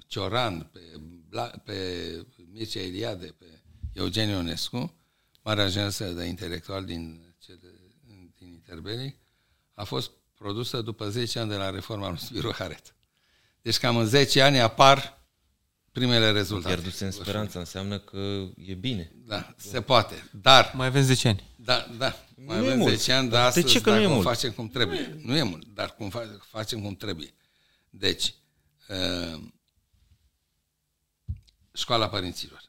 Speaker 2: Cioran, pe, pe Mircea Eliade, pe Eugen Ionescu, marea generație de intelectual din, din Interbelic, a fost produsă după 10 ani de la reforma lui Spiru Haret. Deci cam în 10 ani apar primele rezultate.
Speaker 1: Pierduse în speranță înseamnă că e bine.
Speaker 2: Da, se poate. Dar...
Speaker 3: Mai avem 10 ani.
Speaker 2: Da, da. Mai nu avem 10 ani, dar astăzi,
Speaker 1: de ce că nu e mult?
Speaker 2: facem cum trebuie. Nu e mult, dar cum facem cum trebuie. Deci, uh, școala părinților.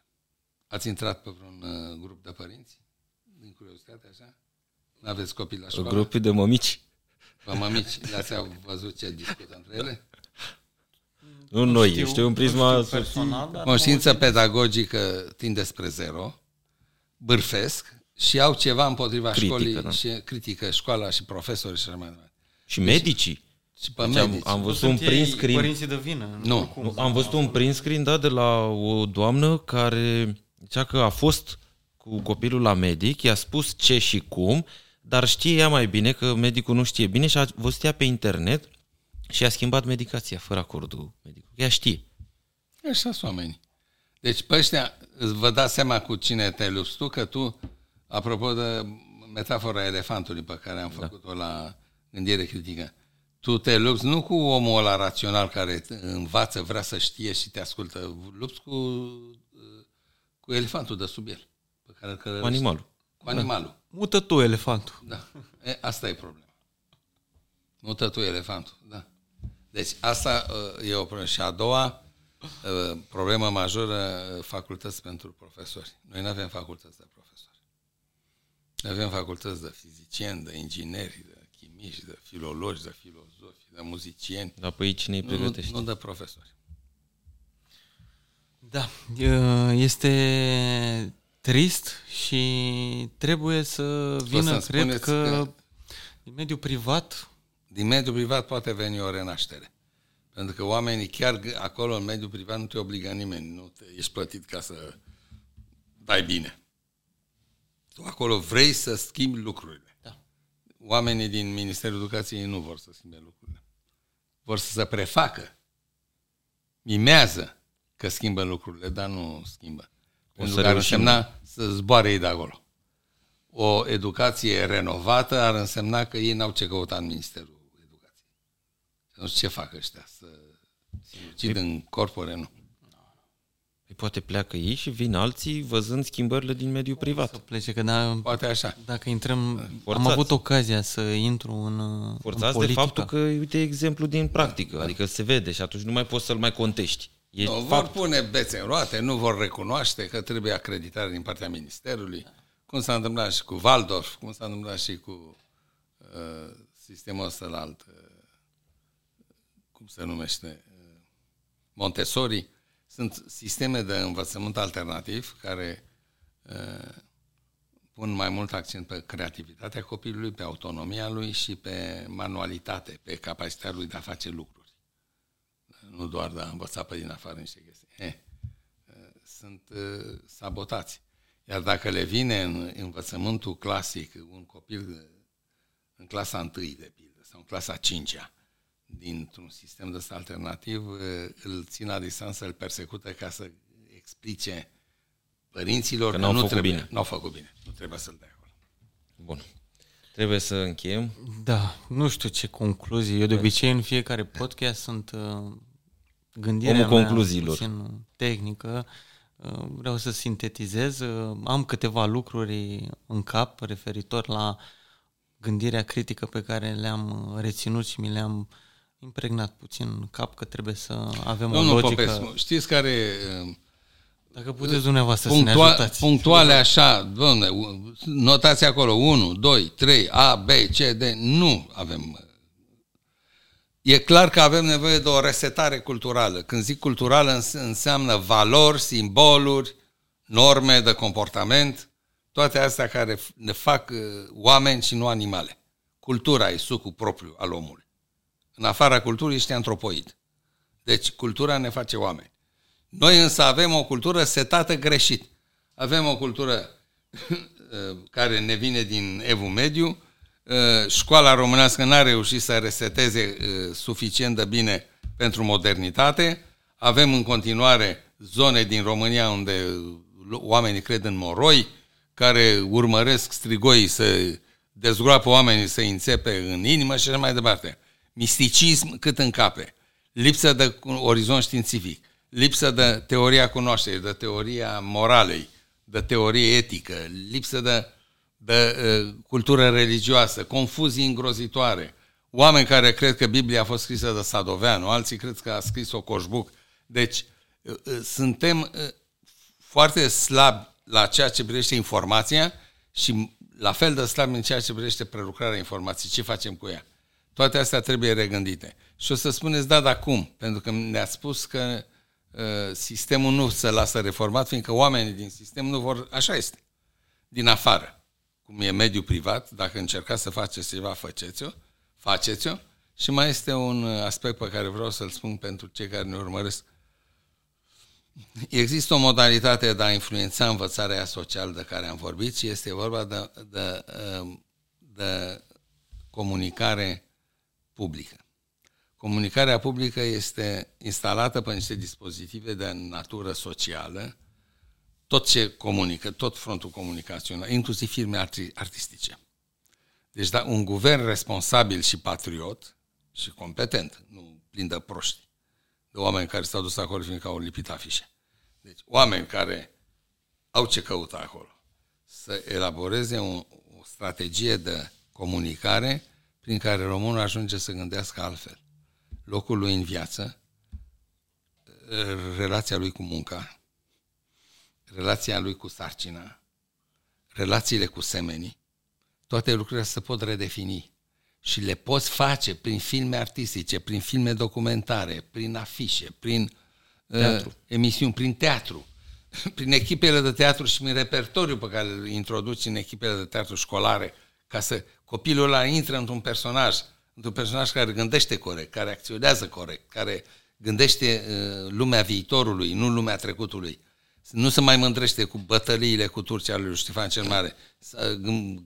Speaker 2: Ați intrat pe vreun uh, grup de părinți? Din curiozitate, așa? Nu aveți copii la școală?
Speaker 1: Grupul de mămici.
Speaker 2: Pe mămici, le-ați văzut ce discută între ele?
Speaker 1: Nu, nu noi, știu, știu în prisma... Știu
Speaker 2: personal, Conștiință pedagogică tinde spre zero, bârfesc și au ceva împotriva critică, școlii da. și critică școala și profesorii și așa mai departe.
Speaker 1: Și medicii. Și pe deci medici. Am, am văzut un print screen.
Speaker 3: Părinții de vină.
Speaker 2: Nu. nu
Speaker 1: am văzut un print screen, da, de la o doamnă care zicea că a fost cu copilul la medic, i-a spus ce și cum, dar știe ea mai bine că medicul nu știe bine și a văzut ea pe internet și a schimbat medicația fără acordul medicului. Ea știe.
Speaker 2: Așa sunt oamenii. Deci pe ăștia vă dați seama cu cine te lupți tu, că tu, apropo de metafora elefantului pe care am da. făcut-o da. la gândire critică, tu te lupți nu cu omul ăla rațional care învață, vrea să știe și te ascultă, lupți cu, cu elefantul de sub el. Pe care
Speaker 1: cu animalul.
Speaker 2: Cu animalul. Da.
Speaker 3: Mută tu elefantul.
Speaker 2: Da. E, asta e problema. Mută tu elefantul, da. Deci asta uh, e o problemă. Și a doua uh, problemă majoră, uh, facultăți pentru profesori. Noi nu avem facultăți de profesori. Noi avem facultăți de fizicieni, de ingineri, de chimiști, de filologi, de filozofi, de muzicieni.
Speaker 1: Dar pe aici cine îi pregătești?
Speaker 2: Nu, nu de profesori.
Speaker 3: Da, este trist și trebuie să vină, să cred că, că din mediul privat
Speaker 2: din mediul privat poate veni o renaștere. Pentru că oamenii chiar acolo, în mediul privat, nu te obligă nimeni. Nu te, ești plătit ca să dai bine. Tu acolo vrei să schimbi lucrurile.
Speaker 3: Da.
Speaker 2: Oamenii din Ministerul Educației nu vor să schimbe lucrurile. Vor să se prefacă. Mimează că schimbă lucrurile, dar nu schimbă. O Pentru că ar însemna să zboare ei de acolo. O educație renovată ar însemna că ei n-au ce căuta în Ministerul nu știu ce fac ăștia, să sinucid în corpore, nu.
Speaker 1: Păi poate pleacă ei și vin alții văzând schimbările din mediul privat. Să
Speaker 3: plece, că da,
Speaker 2: poate așa.
Speaker 3: Dacă intrăm, Forțați. am avut ocazia să intru în
Speaker 1: Forțați
Speaker 3: în
Speaker 1: de faptul că, uite, exemplu din practică, da. adică se vede și atunci nu mai poți să-l mai contești.
Speaker 2: E nu, vor pune bețe în roate, nu vor recunoaște că trebuie acreditare din partea Ministerului, da. cum s-a întâmplat și cu Waldorf, cum s-a întâmplat și cu uh, sistemul ăsta alt, uh, cum se numește, Montessori, sunt sisteme de învățământ alternativ care uh, pun mai mult accent pe creativitatea copilului, pe autonomia lui și pe manualitate, pe capacitatea lui de a face lucruri. Nu doar de a învăța pe din afară niște chestii. Eh, sunt uh, sabotați. Iar dacă le vine în învățământul clasic un copil în clasa 1 de pildă sau în clasa 5-a, dintr-un sistem de ăsta alternativ îl țin la distanță, îl persecută ca să explice părinților
Speaker 1: Că
Speaker 2: că,
Speaker 1: n-au
Speaker 2: nu
Speaker 1: făcut
Speaker 2: trebuie,
Speaker 1: bine.
Speaker 2: n-au făcut bine, nu trebuie să-l dea acolo.
Speaker 1: Bun. Trebuie să încheiem.
Speaker 3: Da, nu știu ce concluzii. Eu de obicei în fiecare podcast sunt uh, gândirea
Speaker 1: Omul
Speaker 3: mea
Speaker 1: concluziilor.
Speaker 3: puțin tehnică. Uh, vreau să sintetizez. Uh, am câteva lucruri în cap referitor la gândirea critică pe care le-am uh, reținut și mi le-am impregnat puțin în cap că trebuie să avem
Speaker 2: Domnul
Speaker 3: o logică.
Speaker 2: Popescu, știți care uh,
Speaker 3: Dacă puteți dumneavoastră să ne
Speaker 2: punctua,
Speaker 3: ajutați.
Speaker 2: punctuale așa, domne, notați acolo 1, 2, 3, A, B, C, D, nu avem. E clar că avem nevoie de o resetare culturală. Când zic culturală îns- înseamnă valori, simboluri, norme de comportament, toate astea care f- ne fac uh, oameni și nu animale. Cultura e sucul propriu al omului. În afara culturii ești antropoid. Deci cultura ne face oameni. Noi însă avem o cultură setată greșit. Avem o cultură care ne vine din Evul Mediu, școala românească n-a reușit să reseteze uh, suficient de bine pentru modernitate, avem în continuare zone din România unde oamenii cred în moroi, care urmăresc strigoii să dezgroapă oamenii, să înțepe în inimă și așa mai departe. Misticism cât în cape, lipsă de orizont științific, lipsă de teoria cunoașterii, de teoria moralei, de teorie etică, lipsă de, de uh, cultură religioasă, confuzii îngrozitoare, oameni care cred că Biblia a fost scrisă de Sadoveanu, alții cred că a scris-o Coșbuc. Deci, uh, uh, suntem uh, foarte slabi la ceea ce privește informația și la fel de slabi în ceea ce privește prelucrarea informației. Ce facem cu ea? Toate astea trebuie regândite. Și o să spuneți, da, dar cum? Pentru că ne-a spus că uh, sistemul nu se lasă reformat, fiindcă oamenii din sistem nu vor... Așa este. Din afară. Cum e mediul privat, dacă încercați să faceți ceva, faceți-o, faceți-o. Și mai este un aspect pe care vreau să-l spun pentru cei care ne urmăresc. Există o modalitate de a influența învățarea socială de care am vorbit și este vorba de, de, de comunicare publică. Comunicarea publică este instalată pe niște dispozitive de natură socială, tot ce comunică, tot frontul comunicațional, inclusiv firme artistice. Deci da, un guvern responsabil și patriot și competent, nu plin de proști, de oameni care s-au dus acolo fiindcă au lipit afișe. Deci oameni care au ce căuta acolo. Să elaboreze o, o strategie de comunicare prin care românul ajunge să gândească altfel. Locul lui în viață, relația lui cu munca, relația lui cu sarcina, relațiile cu semenii, toate lucrurile se pot redefini și le poți face prin filme artistice, prin filme documentare, prin afișe, prin teatru. Uh, emisiuni, prin teatru, prin echipele de teatru și prin repertoriu pe care îl introduci în echipele de teatru școlare, ca să copilul ăla intră într-un personaj, într-un personaj care gândește corect, care acționează corect, care gândește uh, lumea viitorului, nu lumea trecutului. Nu se mai mândrește cu bătăliile cu Turcia lui Ștefan cel Mare, să,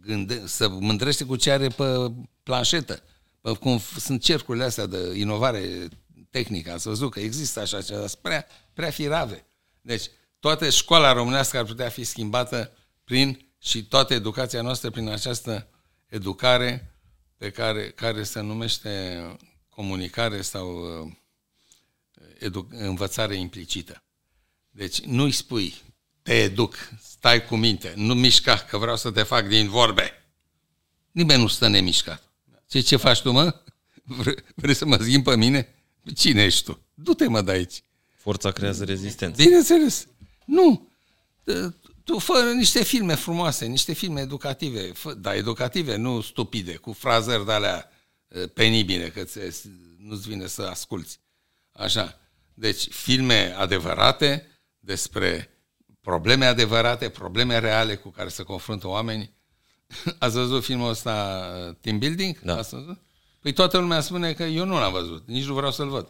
Speaker 2: gânde, să mândrește cu ce are pe planșetă. Pe, cum sunt cercurile astea de inovare tehnică, ați văzut că există așa ceva, sunt prea, prea firave. Deci, toată școala românească ar putea fi schimbată prin, și toată educația noastră prin această educare pe care, care se numește comunicare sau edu- învățare implicită. Deci nu-i spui, te educ, stai cu minte, nu mișca, că vreau să te fac din vorbe. Nimeni nu stă nemișcat. Ce, ce faci tu, mă? Vrei, vrei să mă schimbi pe mine? Cine ești tu? Du-te, mă, de aici.
Speaker 1: Forța creează rezistență.
Speaker 2: Bineînțeles. Nu. Tu fă niște filme frumoase, niște filme educative, fă, da, educative, nu stupide, cu frazări de alea penibile, că nu-ți vine să asculți. Așa. Deci, filme adevărate despre probleme adevărate, probleme reale cu care se confruntă oamenii. Ați văzut filmul ăsta Team Building?
Speaker 1: Da.
Speaker 2: Ați văzut? Păi toată lumea spune că eu nu l-am văzut, nici nu vreau să-l văd.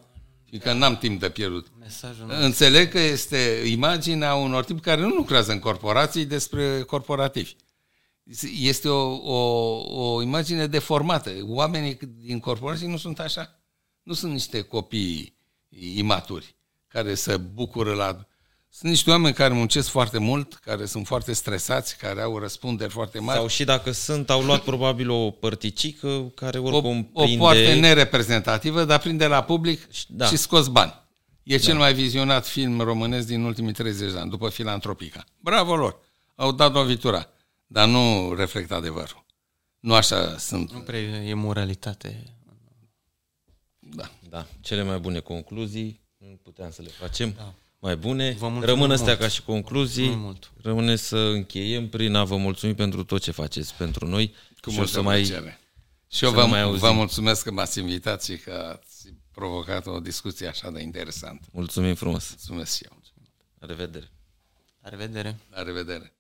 Speaker 2: Fiindcă n-am timp de pierdut.
Speaker 3: Mesajul
Speaker 2: Înțeleg că este imaginea unor tipi care nu lucrează în corporații despre corporativi. Este o, o, o imagine deformată. Oamenii din corporații nu sunt așa. Nu sunt niște copii imaturi care se bucură la... Sunt niște oameni care muncesc foarte mult, care sunt foarte stresați, care au răspunderi foarte mari.
Speaker 1: Sau și dacă sunt, au luat probabil o părticică care oricum
Speaker 2: o, o
Speaker 1: prinde...
Speaker 2: foarte nereprezentativă, dar prinde la public
Speaker 1: Da.
Speaker 2: și scos bani. E cel mai vizionat film românesc din ultimii 30 de ani, după Filantropica. Bravo lor! Au dat lovitura, dar nu reflectă adevărul. Nu așa sunt.
Speaker 3: Nu prea e moralitate.
Speaker 2: Da.
Speaker 1: Da, cele mai bune concluzii, nu puteam să le facem da. Mai bune.
Speaker 3: Vă mulțumim
Speaker 1: Rămân astea
Speaker 3: mult.
Speaker 1: ca și concluzii.
Speaker 3: Mulțumim mult.
Speaker 1: Rămâne să încheiem prin a vă mulțumi pentru tot ce faceți pentru noi.
Speaker 2: Cu
Speaker 1: și o
Speaker 2: multă
Speaker 1: să mai
Speaker 2: plăcere. Și eu
Speaker 1: să
Speaker 2: vă,
Speaker 1: ne mai auzim.
Speaker 2: vă mulțumesc că m-ați invitat și că ați provocat o discuție așa de interesantă.
Speaker 1: mulțumim frumos.
Speaker 2: Mulțumesc și eu.
Speaker 1: La revedere!
Speaker 3: La revedere!
Speaker 2: La revedere!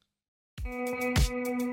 Speaker 4: Thank you.